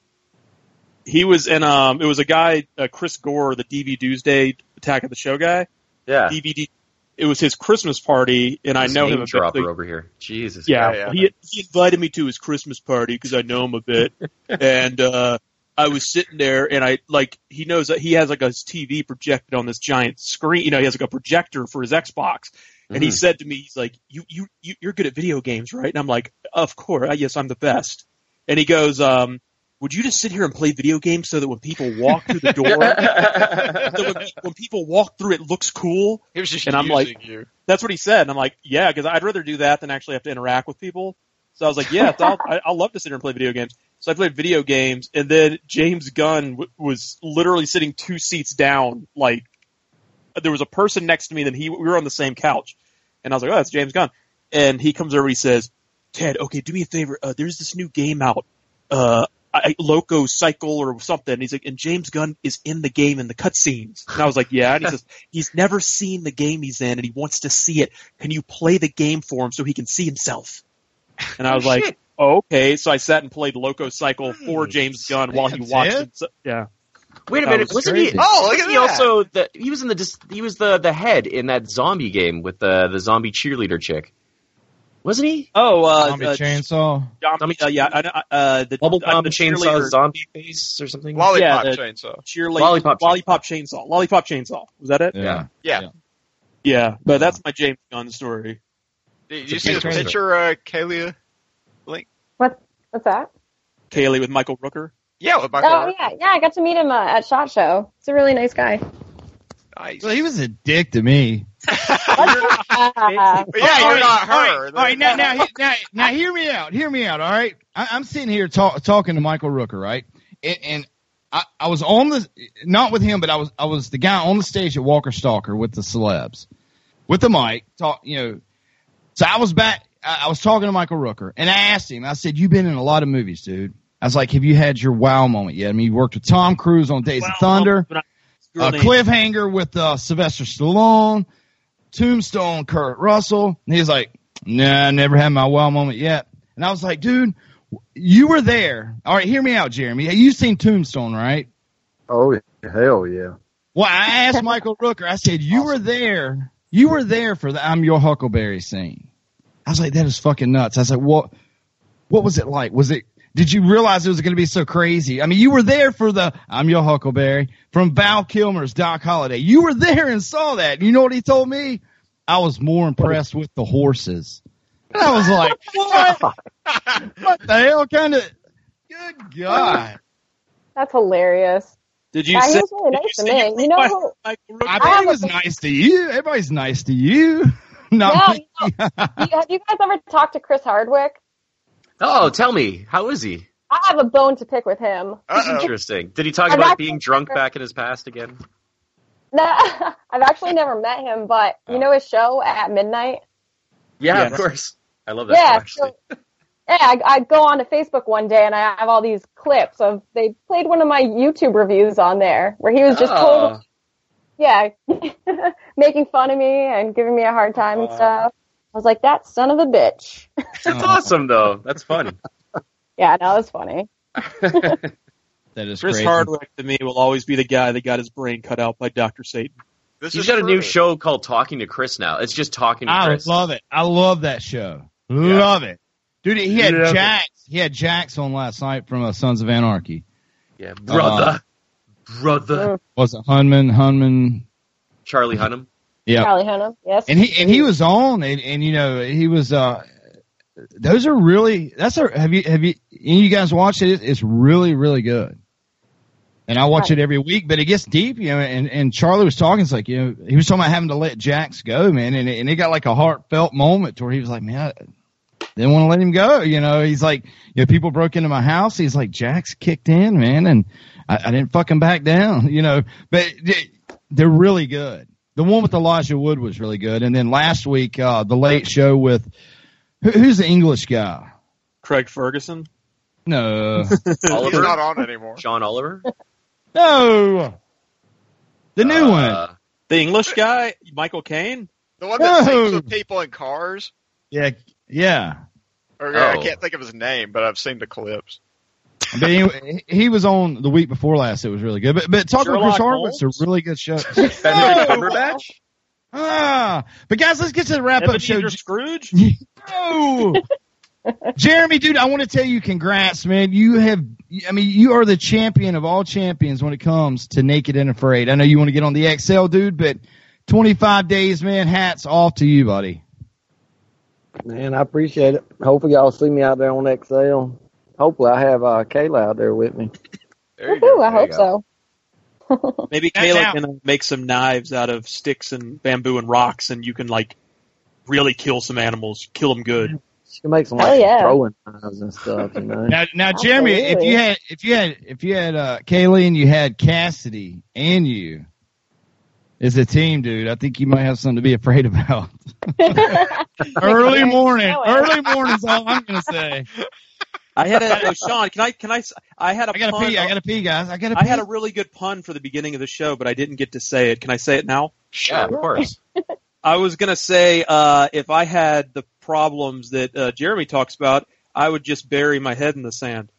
He was in. Um, it was a guy, uh, Chris Gore, the DV Doomsday Attack of the Show guy. Yeah. DVD. It was his Christmas party, and I know him a bit. dropper over here. Jesus. Yeah, Yeah. He, he invited me to his Christmas party because I know him a bit, and uh, I was sitting there, and I like he knows that he has like a TV projected on this giant screen. You know, he has like a projector for his Xbox, and he Mhm. said to me, he's like, "You you you you're good at video games, right?" And I'm like, "Of course, yes, I'm the best." And he goes, um, "Would you just sit here and play video games so that when people walk through the door, so when, when people walk through, it looks cool?" He was just And I'm like- you. That's what he said, and I'm like, yeah, because I'd rather do that than actually have to interact with people. So I was like, yeah, I'll, I- I'll love to sit here and play video games. So I played video games, and then James Gunn w- was literally sitting two seats down. Like there was a person next to me, then he we were on the same couch, and I was like, oh, that's James Gunn. And he comes over, and he says, Ted, okay, do me a favor. Uh, there's this new game out, uh, I, LocoCycle or something. And he's like, and James Gunn is in the game in the cutscenes. And I was like, yeah. And he says, he's never seen the game he's in and he wants to see it. Can you play the game for him so he can see himself? And I was like, oh, okay. So I sat and played LocoCycle for James Gunn while he watched it? it. Yeah. Wait a minute, was wasn't he? Oh, look wasn't at he that. also the he was in the he was the the head in that zombie game with the the zombie cheerleader chick, wasn't he? Oh, uh, Zombie uh, chainsaw. Zombie, uh, yeah, I, know, uh, the Bubblegum uh, the chainsaw zombie face or something. Lollipop Yeah, chainsaw. cheerleader, Lollipop lollipop, chainsaw. Lollipop chainsaw. Was that it? Yeah. Yeah. Yeah. Yeah, but that's my James Gunn story. Did you It's see a the picture. picture, uh, Kalia? What? What's that? Kaylee with Michael Rooker. Yeah, with Michael. Oh Hart. yeah, yeah. I got to meet him uh, at Shot Show. He's a really nice guy. Nice. Well, he was a dick to me. Yeah, you're not her. right, all right, now, now, now, now, hear me out. Hear me out. All right, I, I'm sitting here talk, talking to Michael Rooker, right? And, and I, I was on the not with him, but I was I was the guy on the stage at Walker Stalker with the celebs, with the mic. Talk, you know. So I was back. I, I was talking to Michael Rooker, and I asked him. I said, "You've been in a lot of movies, dude." I was like, "Have you had your wow moment yet?" I mean, you worked with Tom Cruise on Days of Thunder But I- a cliffhanger with uh, Sylvester Stallone, Tombstone, Kurt Russell. And he's like, nah, I never had my wow moment yet. And I was like, dude, you were there. All right, hear me out, Jeremy. You've seen Tombstone, right? Oh hell yeah! Well, I asked Michael Rooker. I said, you were there. You were there for the I'm Your Huckleberry scene. I was like, that is fucking nuts. I was like, what? What was it like? Was it? Did you realize it was going to be so crazy? I mean, you were there for the I'm Your Huckleberry from Val Kilmer's Doc Holliday. You were there and saw that. You know what he told me? I was more impressed with the horses. And I was like, what? what the hell kind of? Good God. That's hilarious. Did you Yeah, he was really did nice to me. you You know who- I Rooker? I bet have he a- was nice to you. Everybody's nice to you. Not Yeah, me. you have you guys ever talked to Chris Hardwick? Oh, tell me, how is he? I have a bone to pick with him. Uh-oh. Interesting. Did he talk I've about actually being drunk never- back in his past again? No, I've actually never met him, but you oh. know his show at midnight. Yeah, Yeah. of course. I love that Yeah, show, actually. so yeah, I, I go on to Facebook one day and I have all these clips of they played one of my YouTube reviews on there where he was just Oh. totally yeah making fun of me and giving me a hard time and stuff. I was like, that son of a bitch. That's awesome, though. That's fun. Yeah, no, it was funny. That is Chris crazy. Hardwick to me will always be the guy that got his brain cut out by Doctor Satan. This He's is got a new show called Talking to Chris now. It's just talking to I Chris. I love it. I love that show. Love it. Dude, he had Love it. Jax. He had Jax on last night from uh, Sons of Anarchy. Yeah, brother, Uh, brother. Was it Hunman? Hunman? Charlie Hunnam. Yeah. Charlie Hunnam, yes. And he and he was on and, and you know he was uh those are really that's a have you have you and you guys watched it? It's really really good. And I watch it every week but it gets deep you know and and Charlie was talking it's like you know he was talking about having to let Jax go man and it, and it got like a heartfelt moment where he was like man I didn't want to let him go you know. He's like you know people broke into my house he's like Jax kicked in man and I, I didn't fucking back down you know. But they're really good the one with Elijah Wood was really good. And then last week, uh, the late show with who, who's the English guy? Craig Ferguson. No, He's Oliver. not on anymore. John Oliver. no, the new one. Uh, The English guy, Michael Caine. The one that No. sings with people in cars. Yeah, yeah. Or, I Oh. can't think of his name, but I've seen the clips. But he, he was on the week before last. It was really good. But but talking with Chris Sherlock Hardwick's a really good show. Benedict Cumberbatch. ah, but guys, let's get to the wrap up show. Ebenezer Scrooge. No. Jeremy, dude, I want to tell you congrats, man. You have, I mean, you are the champion of all champions when it comes to naked and afraid. I know you want to get on the XL, dude, but 25 days, man, hats off to you, buddy. Man, I appreciate it. Hopefully y'all see me out there on XL. Hopefully I have uh, Kaila out there with me. There you Woohoo, go. I There you hope so. Maybe That's Kaila out. can uh, make some knives out of sticks and bamboo and rocks, and you can like really kill some animals, kill them good. She can make some Hell like yeah. throwing knives and stuff, you know. Now, now, Jeremy, if you had, if you had, if you had, uh, Kaylee and you had Cassidy and you as a team, dude, I think you might have something to be afraid about. early morning, Know it. early morning's all I'm going to say. I had a oh, Sean. Can I? Can I? I had a I got to pun. pee. I got to pee, guys. I got to pee. I had a really good pun for the beginning of the show, but I didn't get to say it. Can I say it now? Yeah, of course. I was gonna say uh, if I had the problems that uh, Jeremy talks about, I would just bury my head in the sand.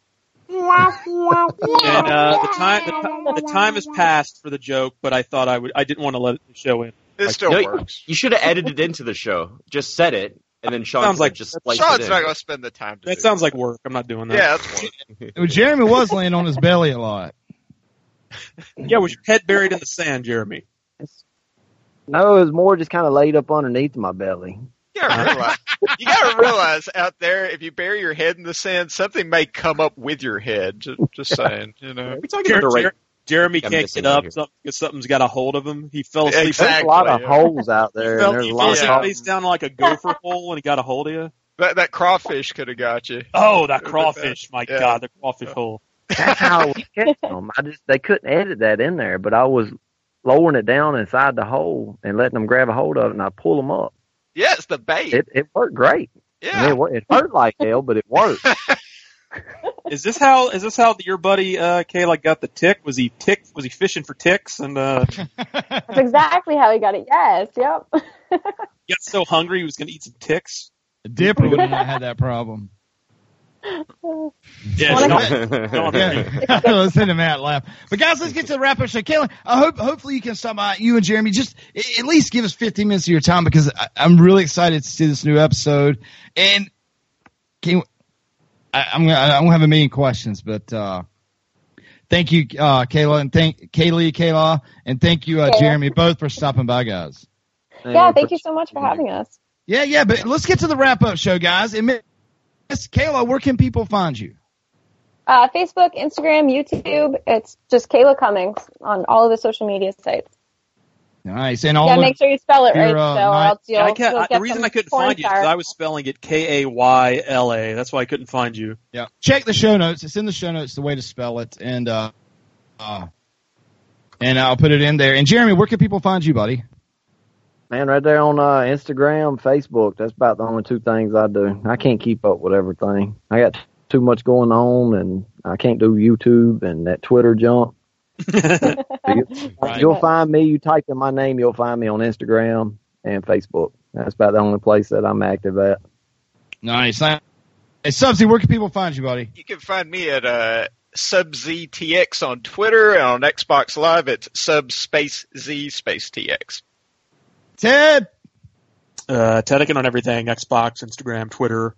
And uh, the time the, the time has passed for the joke, but I thought I would. I didn't want to let the show in. It still No, works. You should have edited into the show. Just said it, and then Sean Sounds like- just splice Sean's it in. not going to spend the time to That do sounds like work. I'm not doing that. Yeah, that's work. Jeremy was laying on his belly a lot. yeah. Was your head buried in the sand, Jeremy? No, it was more just kind of laid up underneath my belly. You gotta realize, you gotta realize out there, if you bury your head in the sand, something may come up with your head. Just, just saying, you know. Are we talking Jer- about the right? Jer- Jeremy I'm can't get up here. something, because something's got a hold of him. He fell asleep. Exactly. There's a lot of yeah. holes out there, He fell, and there's he a lot Yeah. of face down like a gopher hole, and he got a hold of you. That that crawfish could have got you. Oh, that crawfish! My Yeah. God, the crawfish hole. That's how I was catching them. I just they couldn't edit that in there, but I was lowering it down inside the hole and letting them grab a hold of it, and I pull them up. Yeah, it's the bait. It it worked great. I mean, yeah. it, wor- it hurt like hell, but it worked. Is this how? Is this how your buddy uh, Kayla got the tick? Was he tick? Was he fishing for ticks and uh, That's exactly how he got it. Yes, yep. he got so hungry he was going to eat some ticks? Dipper would have not had that problem. Yeah, Wanna Sean- Sean- Yeah, listen to Matt laugh. But guys, let's get to the wrap up. So, Kaila, I hope hopefully you can stop by. You and Jeremy, just at least give us 15 minutes of your time because I, I'm really excited to see this new episode. And can I, I'm gonna, I don't have a million questions, but uh, thank you, uh, Kaila, and thank Kaylee, Kaila, and thank you, uh, Yeah. Jeremy, both for stopping by, guys. Yeah, thank you so much for having us. Yeah, yeah, but let's get to the wrap up show, guys. And Miss Kaila, where can people find you? Uh, Facebook, Instagram, YouTube. It's just Kaila Cumings on all of the social media sites. Nice. And all yeah, make sure you spell it right, your, uh, so or else you'll, I can't, you'll I, get the reason I couldn't porn find you is 'cause stars. I was spelling it K A Y L A. That's why I couldn't find you. Yeah. Check the show notes. It's in the show notes, the way to spell it. And, uh, uh, and I'll put it in there. And Jeremy, where can people find you, buddy? Man, right there on uh, Instagram, Facebook. That's about the only two things I do. I can't keep up with everything. I got too much going on, and I can't do YouTube and that Twitter junk. You'll find me. You type in my name, you'll find me on Instagram and Facebook. That's about the only place that I'm active at. Nice. Hey, Subsy, where can people find you, buddy? You can find me at uh, SubZTX on Twitter and on Xbox Live it's subspace Z space TX. Ted. Uh, Tedekin on everything: Xbox, Instagram, Twitter.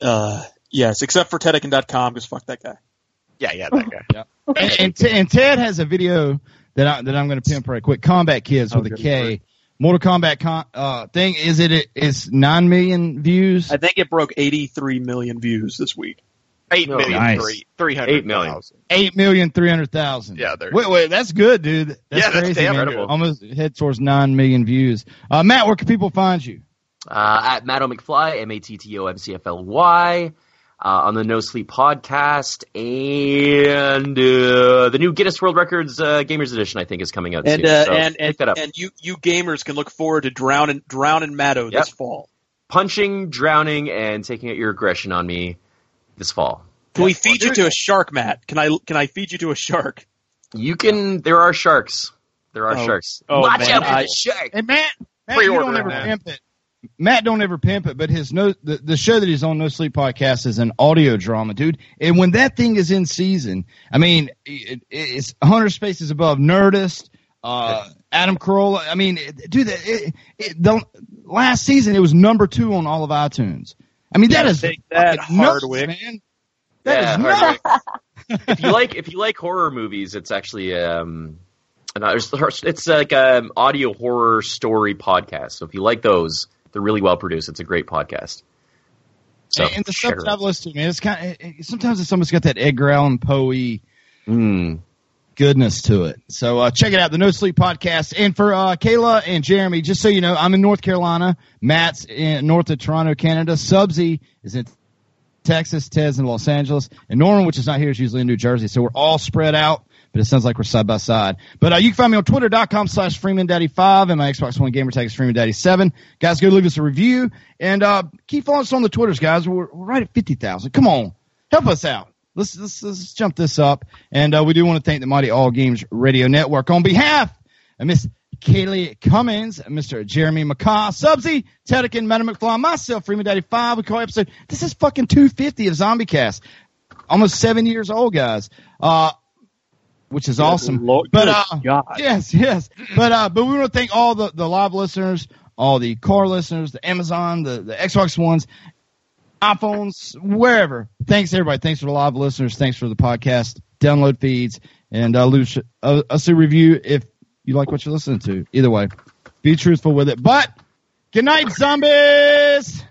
Uh, yes, except for Tedekin.com, because fuck that guy. Yeah, yeah, that guy. yeah. And, and, T- and Ted has a video that I, that I'm going to pimp right quick. Combat Kids with a K. Mortal Kombat con- uh, thing is it is nine million views. I think it broke 83 million views this week. Eight No, million nice. three three hundred Eight million. thousand. Eight million three hundred thousand. Yeah, there. Wait, wait, that's good, dude. That's Yeah, that's crazy, damn man. good. Almost head towards nine million views. Uh, Matt, where can people find you? Uh, at Matto McFly, M A T T O M C F L Y, uh, on the No Sleep podcast, and uh, the new Guinness World Records uh, Gamers Edition, I think, is coming out And soon. uh, so and pick and, that up. and you you gamers can look forward to drowning drowning Matto this fall. Punching, drowning, and taking out your aggression on me this fall. Can we feed you to a shark, Matt? Can I can I feed you to a shark? You can. There are sharks. There are Oh. sharks. Oh, Watch man, out for I- the shark. And Matt, Matt, you don't ever pimp it. Matt don't ever pimp it, but his no the, the show that he's on No Sleep Podcast is an audio drama, dude. And when that thing is in season, I mean, it, it's 100 spaces above Nerdist, uh, Adam Carolla. I mean, it- dude, it, it, it, the last season it was number two on all of iTunes. I mean, that Yeah, is take that, fucking nuts, man. That Yeah, is Hardwick. nuts. if you like if you like horror movies, it's actually um, it's it's like an audio horror story podcast. So if you like those, they're really well produced. It's a great podcast. So and the stuff that I've listened to, man, it's kind of sometimes it's almost got that Edgar Allan Poe Mm. goodness to it. So uh, check it out, the No Sleep Podcast. And for uh, Kaila and Jeremy, just so you know, I'm in North Carolina. Matt's in north of Toronto, Canada. Subsy is in Texas. Ted's in Los Angeles. And Norman, which is not here, is usually in New Jersey. So we're all spread out. But it sounds like we're side by side. But uh, you can find me on twitter.com slash FreemanDaddy5 and my Xbox One gamer tag is FreemanDaddy7. Guys, go leave us a review and uh, keep following us on the Twitters, guys. We're, we're right at 50,000. Come on. Help us out. Let's, let's, let's jump this up. And uh, we do want to thank the Mighty All Games Radio Network on behalf of Miss Kaylee Cumings, Mr. Jeremy McCaa, Subsy, Tedekin, Matto McFly, myself, Freeman Daddy 5. We call episode, this is fucking 250 of Zombie Cast. Almost seven years old, guys. Uh, which is awesome. Lord- but uh, God. yes, yes. But uh, but we want to thank all the the live listeners, all the car listeners, the Amazon, the the Xbox ones, iPhones, wherever. Thanks everybody. Thanks for the live listeners. Thanks for the podcast download feeds and uh, leave uh, us a review if you like what you're listening to. Either way, be truthful with it. But good night, zombies.